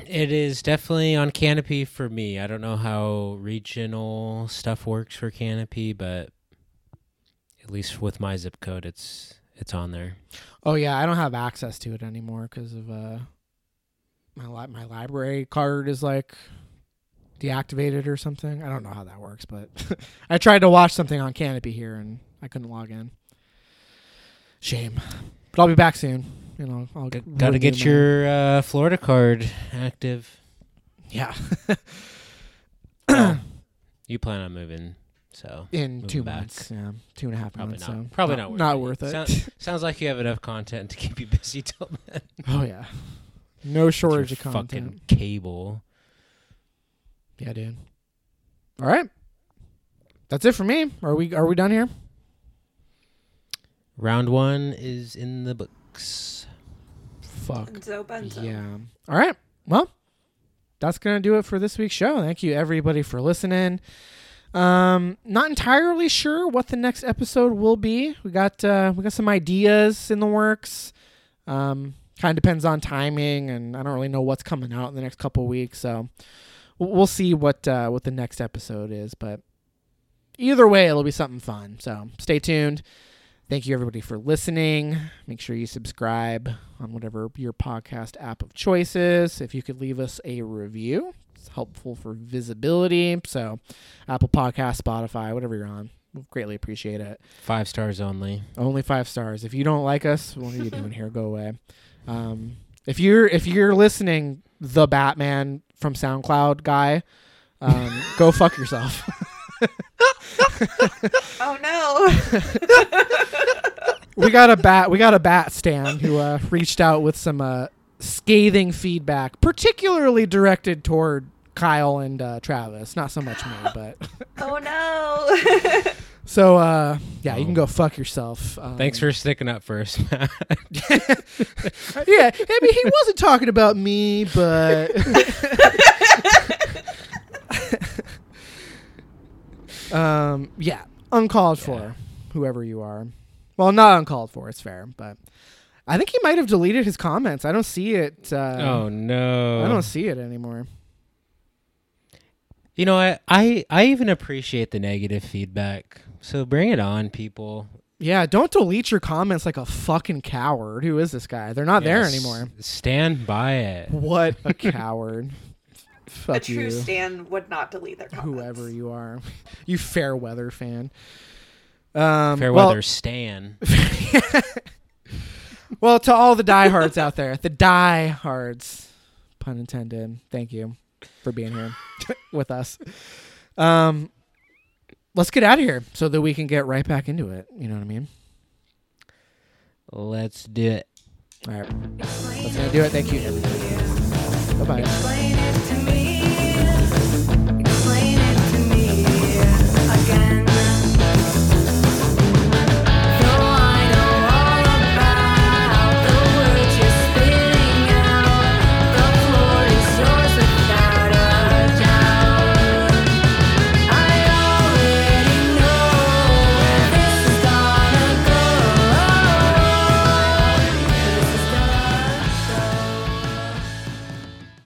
it is definitely on Kanopy for me. I don't know how regional stuff works for Kanopy, but at least with my zip code, it's it's on there. Oh yeah, I don't have access to it anymore because of uh my li- my library card is like deactivated or something. I don't know how that works, but I tried to watch something on Kanopy here and I couldn't log in. Shame, but I'll be back soon. You know, I'll G- get Got to get my- your uh, Florida card active. yeah Well, you plan on moving, so in two back. months. Yeah, two and a half Probably months. not. so Probably not worth not it. worth it. Sound- sounds like you have enough content to keep you busy till then. oh yeah, no shortage of content. Fucking cable. Yeah, dude. All right, that's it for me. Are we are we done here? Round one is in the books. Fuck. Benzo, benzo. Yeah. All right. Well, that's gonna do it for this week's show. Thank you everybody for listening. Um, not entirely sure what the next episode will be. We got uh, we got some ideas in the works. Um, kind of depends on timing, and I don't really know what's coming out in the next couple weeks. So we'll see what uh, what the next episode is. But either way, it'll be something fun. So stay tuned. Thank you everybody for listening. Make sure you subscribe on whatever your podcast app of choice is. If you could leave us a review, it's helpful for visibility. So, Apple Podcast, Spotify, whatever you're on, we'll greatly appreciate it. Five stars only. Only five stars. If you don't like us, what are you doing here? Go away. Um, if you're if you're listening, the Batman from SoundCloud guy, um, go fuck yourself. Oh no. we got a bat we got a bat stand who uh, reached out with some uh, scathing feedback particularly directed toward kyle and uh, travis not so much me but oh no. so uh, yeah you can Oh. go fuck yourself um, Thanks for sticking up for us, yeah i mean he wasn't talking about me but um yeah uncalled for whoever you are well not uncalled for it's fair but i think he might have deleted his comments i don't see it uh, oh no. I don't see it anymore. You know, I, I I even appreciate the negative feedback. So bring it on, people. Yeah, don't delete your comments like a fucking coward. Who is this guy? They're not there Yes, anymore. Stand by it. What a coward. Fuck A true you. stan would not delete their comments. Whoever you are. You fair weather fan. Um Fair well, weather Stan. well, to all the diehards out there, the diehards, pun intended. Thank you for being here with us. Um, let's get out of here so that we can get right back into it. You know what I mean? Let's do it. All right. That's going to do it. Thank you. Bye bye.